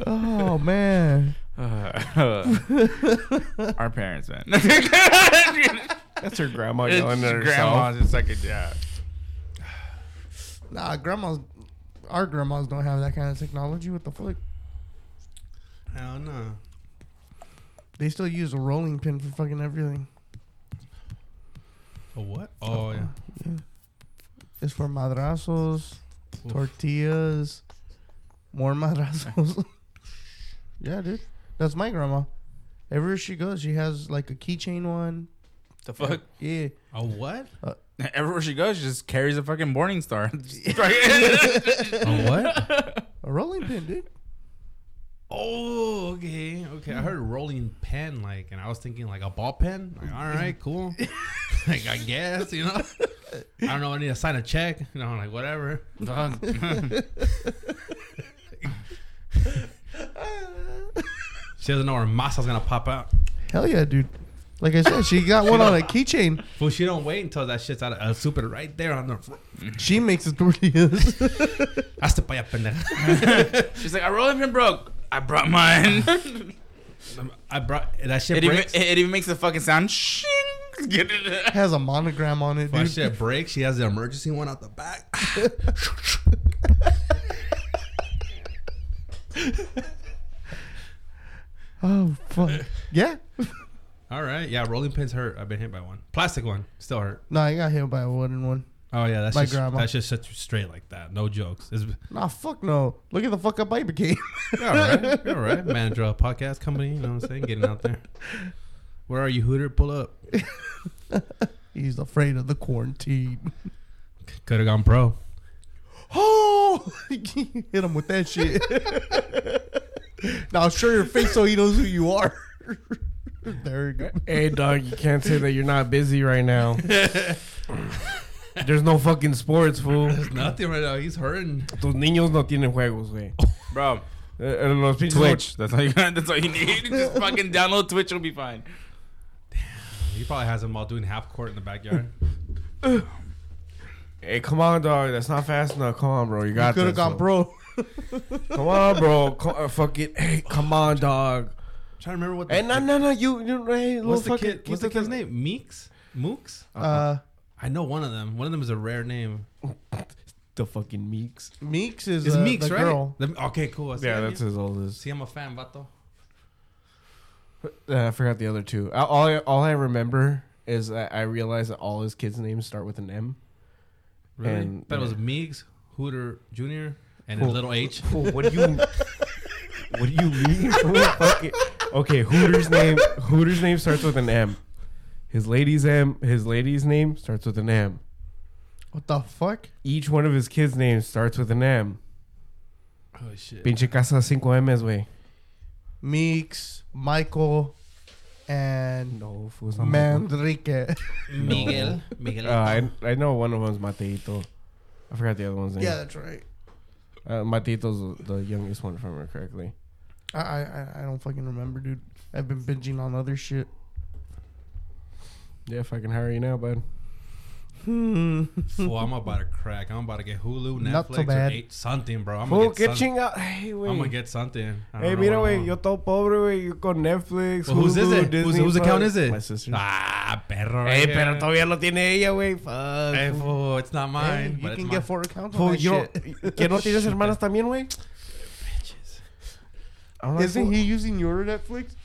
Oh man. Uh, our parents, man. That's her grandma It's yelling at herself. grandma's just like a yeah. Nah, grandmas. Our grandmas don't have that kind of technology. What the fuck? Hell no. They still use a rolling pin for fucking everything. A what? Oh yeah. yeah. It's for madrazos, tortillas, more madrazos. yeah, dude. That's my grandma. Everywhere she goes, she has like a keychain one. The fuck. Yeah. A what? Uh, Everywhere she goes, she just carries a fucking Morning Star. A what? A rolling pin, dude. Oh, okay, okay. I heard rolling pen, like, and I was thinking like a ball pen. Like, all right, cool. like, I guess, you know. I don't know. I need to sign a check. You know, like whatever. She doesn't know where masa's gonna pop out. Hell yeah, dude. Like I said, she got one on a keychain. Well, she don't wait until that shit's out of uh, super right there on the. Front. She makes the tortillas. Hasta pa allá, pendeja. She's like, our rolling pin broke. I brought mine. I brought that shit it, even, breaks. it, it even makes the fucking sound. Shing. Get it? has a monogram on it, That dude. shit breaks. She has the emergency one out the back. Oh fuck. Eh. Yeah. All right, yeah. Rolling pins hurt. I've been hit by one. Plastic one still hurt. No, I got hit by a wooden one. Oh yeah, that's My just, grandma. That's just you straight like that. No jokes. It's, Nah, fuck no. Look at the fuck up I became. all right, all right. Manager of a podcast company. You know what I'm saying? Getting out there. Where are you, Hooter? Pull up. He's afraid of the quarantine. Could have gone pro. Oh, hit him with that shit. Now show your face so he knows who you are. there you go. Hey, dog, you can't say that you're not busy right now. There's no fucking sports, fool. There's nothing right now. He's hurting. Tus niños no tienen juegos, güey. Bro, eh, los pinches- Twitch. That's all you got. That's all you need. Just fucking download Twitch. It'll be fine. Damn. He probably has them all doing half court in the backyard. Hey, come on, dog. That's not fast enough. Come on, bro. You got Could have this, gone fool. Pro. Come on, bro. Come, uh, fuck it. Hey, come on, dog. trying to remember what. The, Hey, no, no, no. You, you hey, little What's the fucking. kid? What's the kid's name? Meeks. Mooks. Uh, I know one of them. One of them is a rare name. The fucking Meeks. Meeks is It's uh, Meeks, the right? girl. The- okay, cool. i Yeah, that's his oldest. See, I'm a fan, vato. Uh, I forgot the other two. I- All I, all I remember is that I realized that all his kids' names start with an M. Really? And- Thought it was. Meeks, Hooter Jr., and a little H. Fool, what do you What do you mean? fool? Fuck it. Okay, Hooter's name Hooter's name starts with an M. His lady's M his lady's name starts with an M. What the fuck? Each one of his kids' names starts with an M. Oh shit. Pinche casa cinco M's, güey. Meeks, Michael, and No, fool, it's not Manrique. Miguel. Miguel. Uh, I I know one of them's Mateito. I forgot the other one's name. yeah, that's right. Uh, the youngest one, if I remember correctly. I, I I- I don't fucking remember, dude. I've been binging on other shit. Yeah, if I can hire you now, bud. Hmm. Fool, I'm about to crack. I'm about to get Hulu, Netflix, Not so bad. or eight, something, bro. I'm Fool, gonna get, get some- chinga. Hey, I'm gonna get something. Hey, mira, güey, yo todo pobre, güey. Yo con Netflix. Well, whose is Hulu, it? Whose, Disney whose account is it? My sister. Ah, perro. Hey, right pero todavía lo tiene ella, güey. Fuck. Hey, fool, it's not mine. Hey, you can mine. get four accounts Fool, that yo. ¿Que no tienes hermanas también, güey? Like, Isn't he using your Netflix?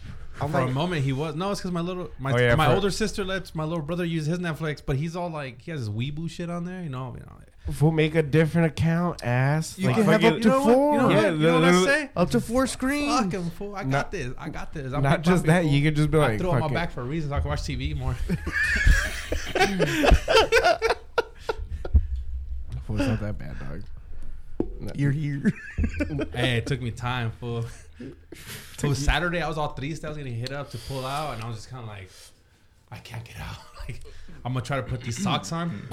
I'm For a moment, he was. No, it's because my little my, Oh, yeah, my for- older sister lets my little brother use his Netflix, but he's all like he has his weeboo shit on there. You know, you know. fool, make a different account, ass. You Like, can have fucking- up to You know what? four. You know Yeah, what? You know what I literally- say? Up to four screens. Fuck him, fool. I got Not- this. I got this. I'm Not just that, fool. you could just be I like, threw it on my it. back for a reason so I can watch TV more. Fool, it's not that bad, dog. You're here. hey, it took me time, fool. So Saturday, I was all triste. I was getting hit up to pull out, and I was just kind of like, I can't get out. Like, I'm gonna try to put these socks on.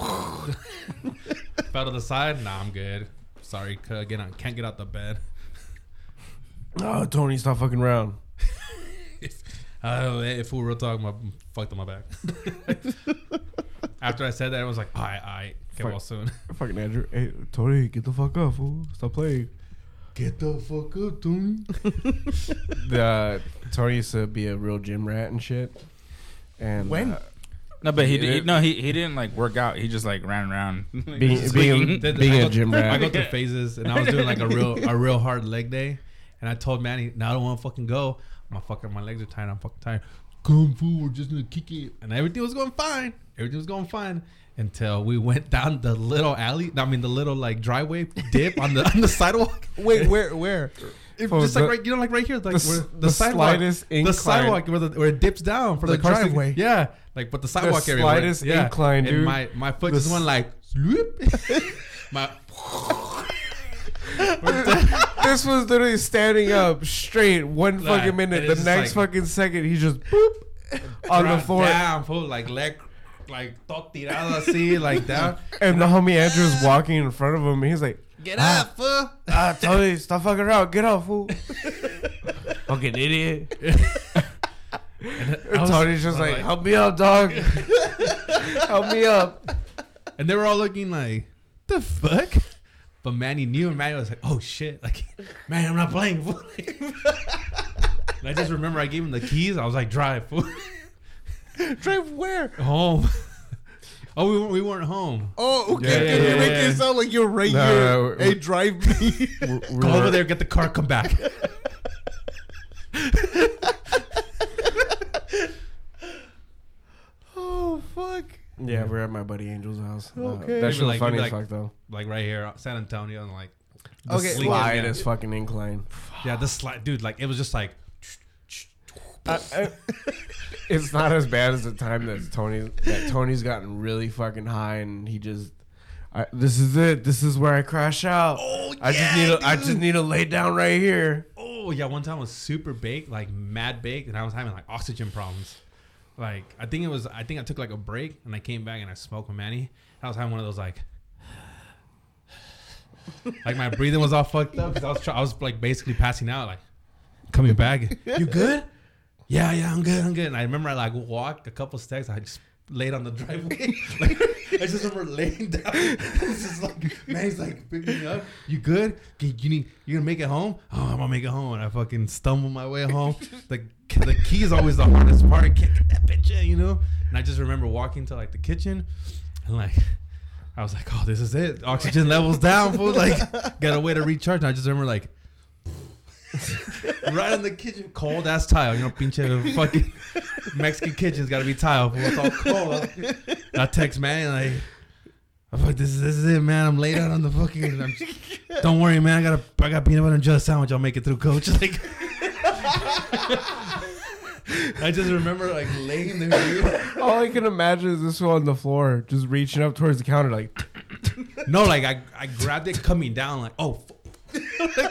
Fell to the side. Nah, I'm good. Sorry, get on. Can't get out the bed. Oh, Tony, stop fucking around. Uh, if we were talking, my fucked on my back. After I said that, I was like, "I, I get Fuck. well soon." Fucking Andrew. Hey, Tony, get the fuck up, fool. Stop playing. Get the fuck up, Tony. The Tony used to be a real gym rat and shit. And When? uh, No, but he, Yeah. did, no he he didn't like work out. He just like ran around. being Just being, swinging. Being I a go- gym rat. I go through phases, and I was doing like a real a real hard leg day, and I told Manny, "Now I don't want to fucking go. My fucking my legs are tired. I'm fucking tired. Come fool, we're just gonna kick it." And everything was going fine. Everything was going fine until we went down the little alley. I mean, the little like driveway dip on the on the sidewalk. Wait, where? Where? It- For just like right, you know, like right here, like the where the slightest the sidewalk where, the, where it dips down for The the, drive- driveway. Yeah, like but the sidewalk area. where- slightest yeah. incline, And dude. my my foot The just went like, my this was literally standing up straight one fucking minute. The next like- fucking second, he just boop on the floor. down, fool, like leg, like todo tirado así, like that. And the homie Andrew's walking in front of him. And he's like, Get up, fool. ah, Tony, stop fucking around. Get up, fool. fucking idiot. And, And was- Tony's just I was like, help me up, dog. help me up. and they were all looking like, the fuck. But Manny knew, and Manny was like, "Oh shit! Like, man, I'm not playing." Fool. and I just remember I gave him the keys. I was like, "Drive, fool." Drive where? home. oh, we weren't, we weren't home. Oh, okay. Yeah, yeah, You're yeah, making yeah. it sound like you're right No, here. no, we're- hey, drive me. We're, we're Go over there, get the car, come back. oh fuck. Yeah, we're at my buddy Angel's house. Uh, Okay. that shit Like, funny maybe as like- fuck though. like right here, San Antonio, and like the Okay, sleek- Slide yeah. as fucking incline. Yeah, the slide, dude. Like it was just like I- I- it's not as bad as the time that Tony that Tony's gotten really fucking high and he just. I, this is it. This is where I crash out. Oh, I just yeah, need. I just need to lay down right here. Oh yeah, one time I was super baked, like mad baked, and I was having like oxygen problems. Like I think it was, I think I took like a break, and I came back and I smoked with Manny. I was having one of those like, like my breathing was all fucked up because I was, try- I was like basically passing out. Like coming back, you good? Yeah, yeah, I'm good, I'm good. And I remember I like walked a couple steps. I just laid on the driveway. like I just remember laying down. It's just like man, he's like pick me up. You good? You need you gonna make it home? Oh, I'm gonna make it home. And I fucking stumble my way home. the the key is always the hardest part. I can't get that bitch in, you know. And I just remember walking to like the kitchen, and like. I was like, oh, this is it. Oxygen levels down, fool. Like, got a way to recharge. And I just remember, like, right in the kitchen, cold ass tile. You know, pinche fucking Mexican kitchen's got to be tile. Fool. It's all cold. I text man like, I'm like, this is this is it, man. I'm laid out on the fucking. I'm just, don't worry, man. I got a I got peanut butter and jelly sandwich. I'll make it through, coach. Like, I just remember like laying there. All I can imagine is this one on the floor, just reaching up towards the counter, like, No, like I, I grabbed it coming down, like, oh, fu-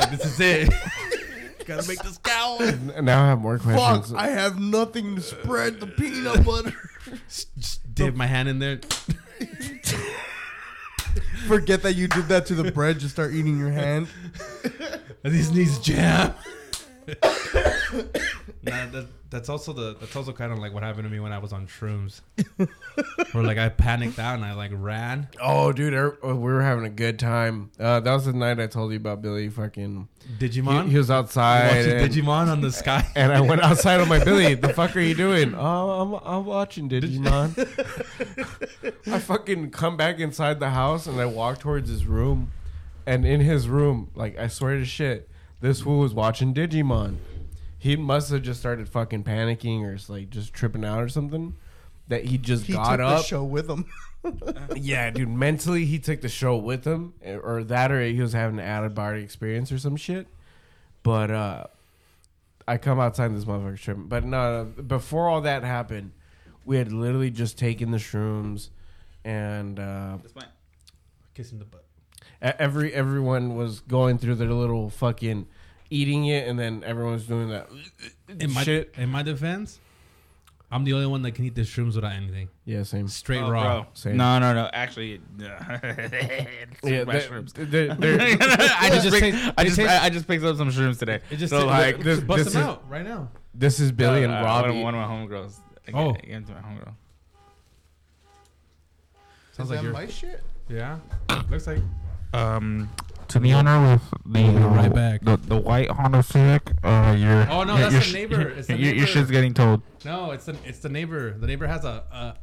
like this is it. Gotta make this count. and now I have more questions. Fuck, questions. I have nothing to spread the peanut butter. Just, just dip my hand in there. Forget that you did that to the bread. Just start eating your hand. These needs jam. Nah, that, that's also the that's also kind of like what happened to me when I was on shrooms. Where like I panicked out and I like ran. Oh, dude, er- we were having a good time. Uh, that was the night I told you about Billy. Fucking, he, Digimon. he was outside, watching and, Digimon on the sky. and I went outside on my Billy. The fuck are you doing? Oh, I'm I'm watching Digimon. I fucking come back inside the house and I walk towards his room, and in his room, like I swear to shit, this fool was watching Digimon. He must have just started fucking panicking or like just tripping out or something. That he just He got took up. the show with him. Yeah, dude. Mentally, he took the show with him, eh, or that, or he was having an out of body experience or some shit. But uh I come outside this motherfucker's tripping. But no, no, before all that happened, we had literally just taken the shrooms, and uh, Kissing the butt. E- every everyone was going through their little fucking eating it, and then everyone's doing that In my shit. in my defense, I'm the only one that can eat the shrooms without anything. Yeah, same. Straight Oh, raw. Same. No, no, no. Actually, Yeah, mushrooms. they're- they're- they're- I just, just picked, taste- I just, tastes- I, I just picked up some shrooms today. It just so like like, this- bust this them is- out right now. this is Billy and uh, Robbie. One of, one of my homegirls. I Oh. gave- I gave them to my homegirl. Sounds Is like that you're. my shit? Yeah. Looks like. Um, to be honor with the We'll right back. the, the white Honda Civic, uh, you're Oh, no, your- that's your the neighbor. It's the your, your shit's getting told. No, it's the it's the neighbor. The neighbor has a, a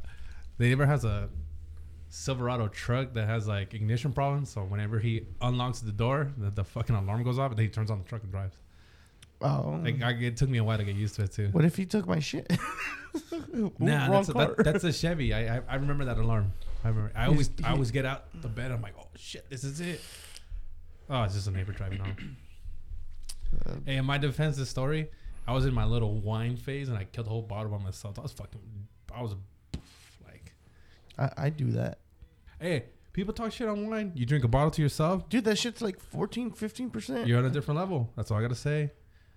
the neighbor has a Silverado truck that has like ignition problems. So whenever he unlocks the door, the, the fucking alarm goes off, and then he turns on the truck and drives. Oh. Like I, it took me a while to get used to it too. what if he took my shit? Nah, that's a, that, that's a Chevy. I, I I remember that alarm. I remember. I always I always get out the bed. I'm like, oh shit, this is it. Oh, it's just a neighbor driving on. hey, in my defense, this story, I was in my little wine phase and I killed the whole bottle by myself. I was fucking, I was like, I, I do that. hey, people talk shit on wine. You drink a bottle to yourself, Dude, that shit's like 14, 15%. you're on a different level. That's all I gotta say.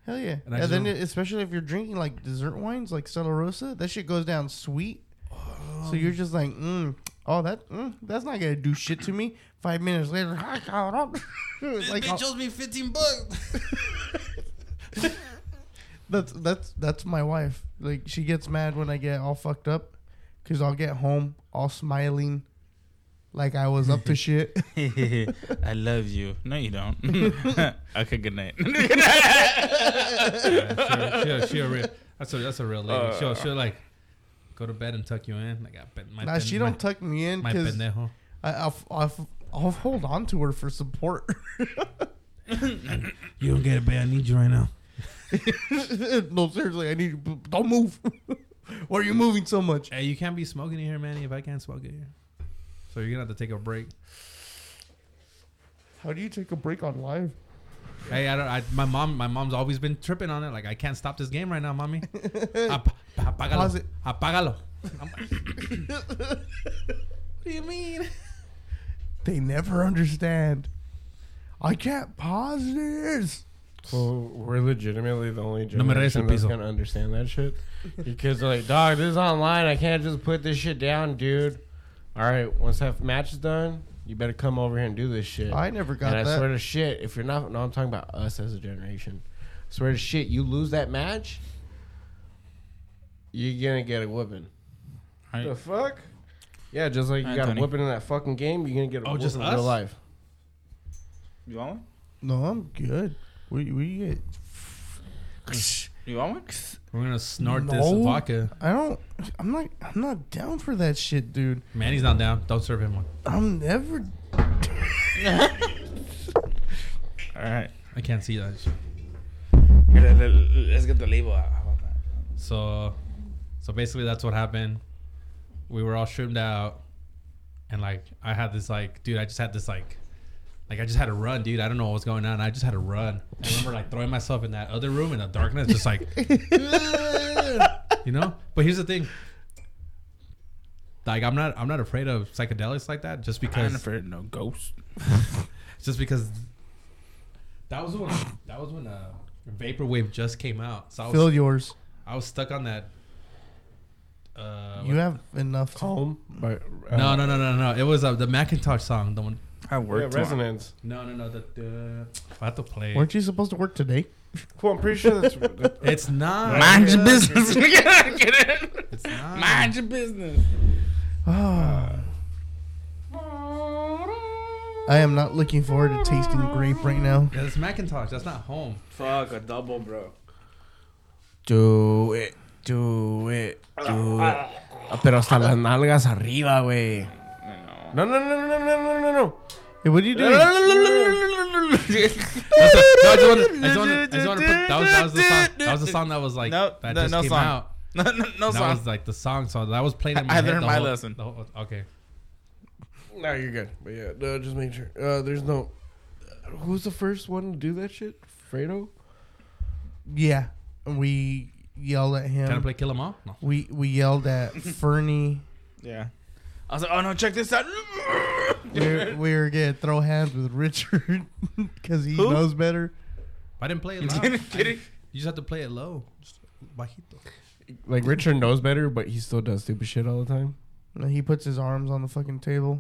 Hell yeah. And And, then, it, especially if you're drinking like dessert wines like Stella Rosa, that shit goes down sweet. so you're just like, mm, oh, that mm, that's not going to do shit to me. Five minutes later, like, I'll- me 15 bucks. that's that's that's my wife. Like she gets mad when I get all fucked up because I'll get home all smiling, like I was up to shit. I love you. No, you don't. okay, good night. yeah, she, she, she a real, that's a that's a real lady. she'll she'll like go to bed and tuck you in. Like I bet my nah, pen- she don't tuck me in my because pendejo. I'll, I'll I'll hold on to her for support. You don't get it, babe. I need you right now. no, seriously, I need you. Don't move. Why are you moving so much? Hey, you can't be smoking in here, Manny. If I can't smoke in here, so you're gonna have to take a break. How do you take a break on live? Hey, I don't. I, my mom, my mom's always been tripping on it. Like I can't stop this game right now, mommy. Ap- apágalo. Ah, pause it. Apágalo. what do you mean? They never understand. I can't pause this. Well, we're legitimately the only No me rayes el generation that's piso. gonna understand that shit. Your kids are like, dog, this is online. I can't just put this shit down, dude. All right, once that match is done, you better come over here and do this shit. I never got and I that. swear to shit, if you're not, no, I'm talking about us as a generation. I swear to shit, you lose that match, you're gonna get a whooping. Right. The fuck? Yeah, just like you got a Anthony. whooping in that fucking game, you're gonna get a Oh, whooping just in us? real life. You want one? No, I'm good. We we get. You want one? We're gonna snort No. this vodka. I don't. I'm not. I'm not down for that shit, dude. Manny's not down. Don't serve him one. I'm never. All right. I can't see that. shit. Let, let, let's get the label out. How about that? So, so basically, that's what happened. We were all shroomed out, and like I had this like, dude, I just had this like, like I just had to run, dude. I don't know what was going on. I just had to run. I remember like throwing myself in that other room in the darkness, just like, you know. But here's the thing. Like I'm not, I'm not afraid of psychedelics like that, just because I'm because, afraid of no ghost. just because. That was when, that was when uh, vaporwave just came out. So I was, Fill yours. I was stuck on that. Uh, You have enough. To, Home, but uh, No, no, no, no, no. It was uh, the Macintosh song. The one. I Yeah, work tomorrow. resonance. No, no, no. The, the I have to play. weren't you supposed to work today? Cool, I'm pretty sure that's. It's not. Mind your business. Get it? It's not. Mind your business. Oh. I am not looking forward to tasting grape right now. Yeah, that's Macintosh. That's not home. Fuck a double, bro. Do it, do it, do ah. it. Ah, pero hasta las nalgas arriba, güey. No, no, no, no, no, no, no, no. Hey, what are you doing? That's the, no, I just want to put that was, that was the song that was the song that was like no, that no, just no came song. out. No, no, no that song. was like the song song that was played in my I head learned the my whole, lesson. The whole, okay. No, you're good. But yeah, no, just make sure. Uh, there's no. Who's the first one to do that shit? Fredo. Yeah, we yelled at Can I him. play Kill 'Em All? No. We we yelled at Fernie. Yeah. I was like, oh no, check this out. we, were, we were gonna throw hands with Richard because he Who? knows better. I didn't play it loud. Kidding, I- kidding. You just have to play it low. Just bajito. Like Richard knows better, but he still does stupid shit all the time. And He puts his arms on the fucking table.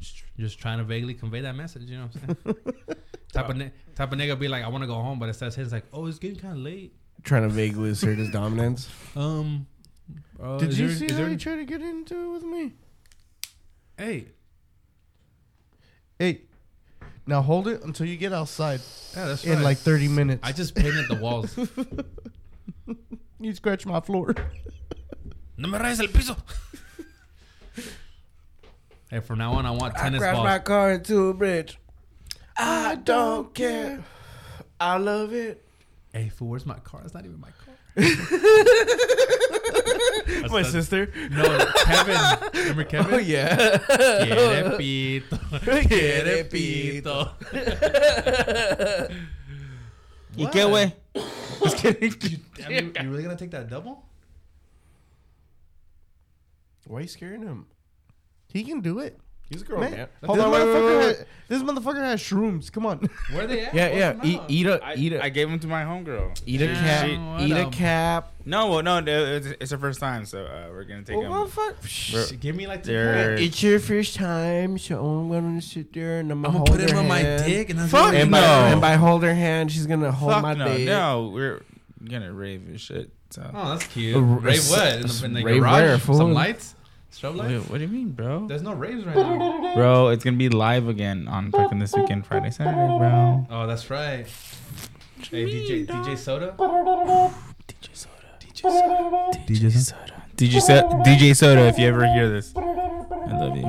Just, just trying to vaguely convey that message. You know what I'm saying? type of ni- type of nigga be like, I want to go home, but it says his like, oh, it's getting kind of late. Trying to vaguely assert his dominance. Um. uh, Did is you there- see is how there he tried to get into it with me? Hey, Hey, now hold it until you get outside yeah, that's in right. like 30 minutes. I just painted the walls. you scratch my floor. no me rayes el piso. hey, from now on, I want I tennis crashed balls. my car into a bridge. I don't care. I love it. Hey, fool, where's my car? It's not even my car. My That's- sister. No, Kevin. Remember oh, Kevin? Oh yeah. Quiere pito. Quiere pito. ¿Y qué, güey? Damn, you, you really gonna take that double? Why are you scaring him? He can do it. He's a grown Man, man. this, Hold on, wait, wait, motherfucker wait, wait. Has, this motherfucker has shrooms. Come on. Where are they at? Yeah, yeah. them Eat, out? eat a, I, eat a, I gave them to my homegirl. eat a Yeah, cap. what Eat a a- cap. No, well, no, it's, it's her first time, so uh, we're gonna take Well, them. fuck. Shh, Give me like two It's your first time, so I'm gonna sit there and I'm gonna, I'm gonna hold put him her on my hand. dick and that's Fuck And no. by, and by hold her hand, she's gonna hold Fuck my no, dick. no, we're gonna rave and shit. So. Oh, that's cute. A r- Rave what? In the, in the rave garage? where. Some lights? Strobe Wait, what do you mean, bro? There's no raves right now. Bro, it's gonna be live again on fucking this weekend, Friday, Saturday, bro. Oh, that's right. Hey, DJ, DJ Soda? DJ Soda. DJ Soda. DJ Soda. DJ Soda. DJ Soda, if you ever hear this, I love you.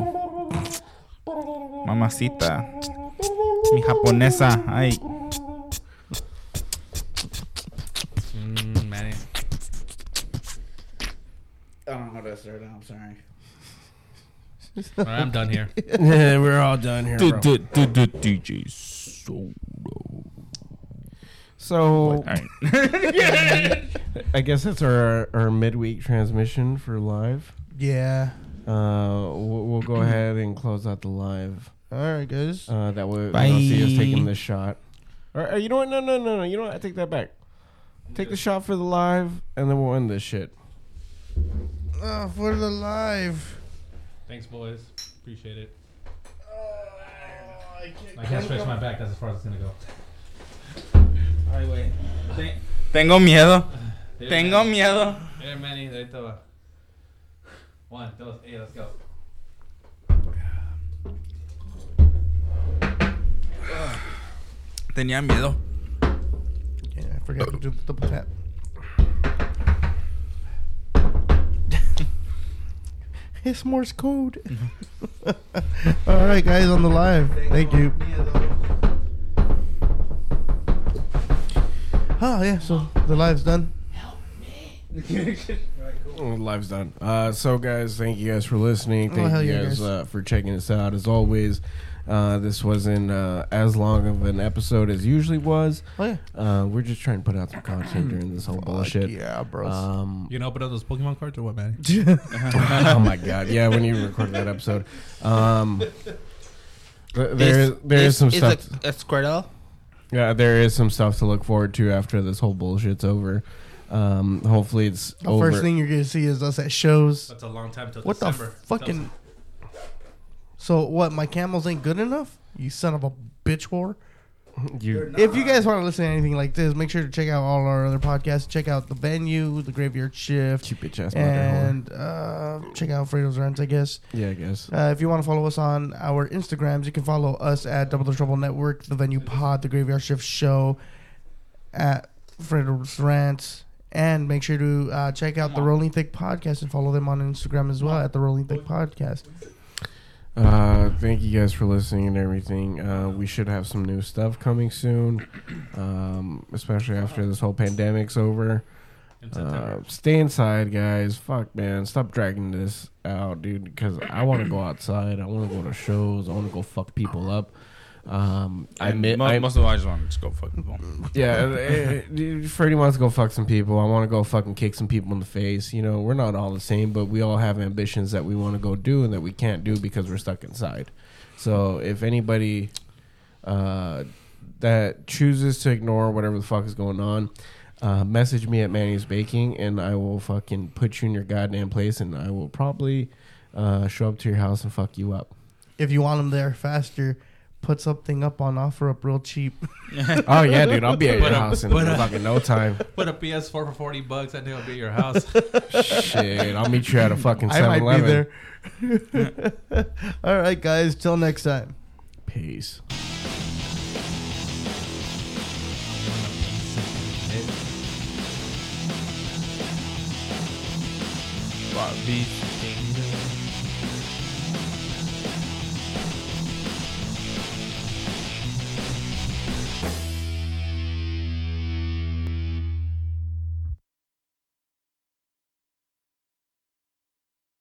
Mamacita. Mi japonesa. Ay. Mm, Manny. I don't know how to start. I'm sorry. All right, I'm done here. Yeah, we're all done here, bro. DJ Soda. So Alright. I guess that's our our midweek transmission for live. yeah. Uh, we'll, we'll go ahead and close out the live. All right, guys. Uh, that way you don't see us taking this shot. Or uh, you know what? No, no, no, no. You know what? I take that back. Take the shot for the live, and then we'll end this shit. Uh, for the live. Thanks, boys. Appreciate it. Oh, I can't stretch my back. That's as far as it's gonna go. Alright, wait. Tengo miedo. Tengo miedo. Here, Manny. Ahorita va. One, two, hey, let's go. Tenía miedo. Yeah, I forgot to do the double tap. It's Morse code. All right, guys, on the live. Thank you. Oh yeah, so the live's done. Oh, Live's done. Uh, so, guys, thank you guys for listening. Oh, Thank hell you yeah, guys guys. uh, for checking us out. As always, uh, this wasn't uh, as long of an episode as usually was. Oh yeah. Uh, we're just trying to put out some content during this whole bullshit. Yeah, bro. Um, You gonna open up those Pokemon cards or what, man? oh my god! Yeah, when you recorded that episode, um, th- there is there is some stuff. A, a Squirtle. yeah, there is some stuff to look forward to after this whole bullshit's over. Um, hopefully it's the over. first thing you're gonna see is us at shows. That's a long time till What the December. fucking? So what? My camels ain't good enough? You son of a bitch whore! You, If you guys want to listen to anything like this, make sure to check out all our other podcasts. Check out the venue, the Graveyard Shift, cheap bitch ass mother and uh, check out Fredo's Rants. I guess. Yeah, I guess. Uh, if you want to follow us on our Instagrams, you can follow us at Double the Trouble Network, the Venue Pod, the Graveyard Shift Show, at Fredo's Rants, and make sure to uh, check out the Rolling Thick Podcast and follow them on Instagram as well at the Rolling Thick Podcast. Uh, thank you guys for listening and everything. Uh, we should have some new stuff coming soon, um, especially after this whole pandemic's over. Uh, stay inside, guys. Fuck, man. Stop dragging this out, dude. Because I want to go outside. I want to go to shows. I want to go fuck people up. Um, I I admit, mo- I, most of all, I just want to just go fuck people. yeah, eh, eh, Freddie wants to go fuck some people. I want to go fucking kick some people in the face. You know, we're not all the same, but we all have ambitions that we want to go do and that we can't do because we're stuck inside. So if anybody uh, that chooses to ignore whatever the fuck is going on, uh, message me at Manny's Baking and I will fucking put you in your goddamn place and I will probably uh, show up to your house and fuck you up. If you want them there faster, put something up on offer up real cheap. Oh yeah, dude, I'll be at your But, house in but, fucking no time. Put a PS4 for 40 bucks. I think I'll be at your house. Shit, I'll meet you at a fucking I 7 might be there. All right, guys. Till next time. Peace. Wow, beef, king.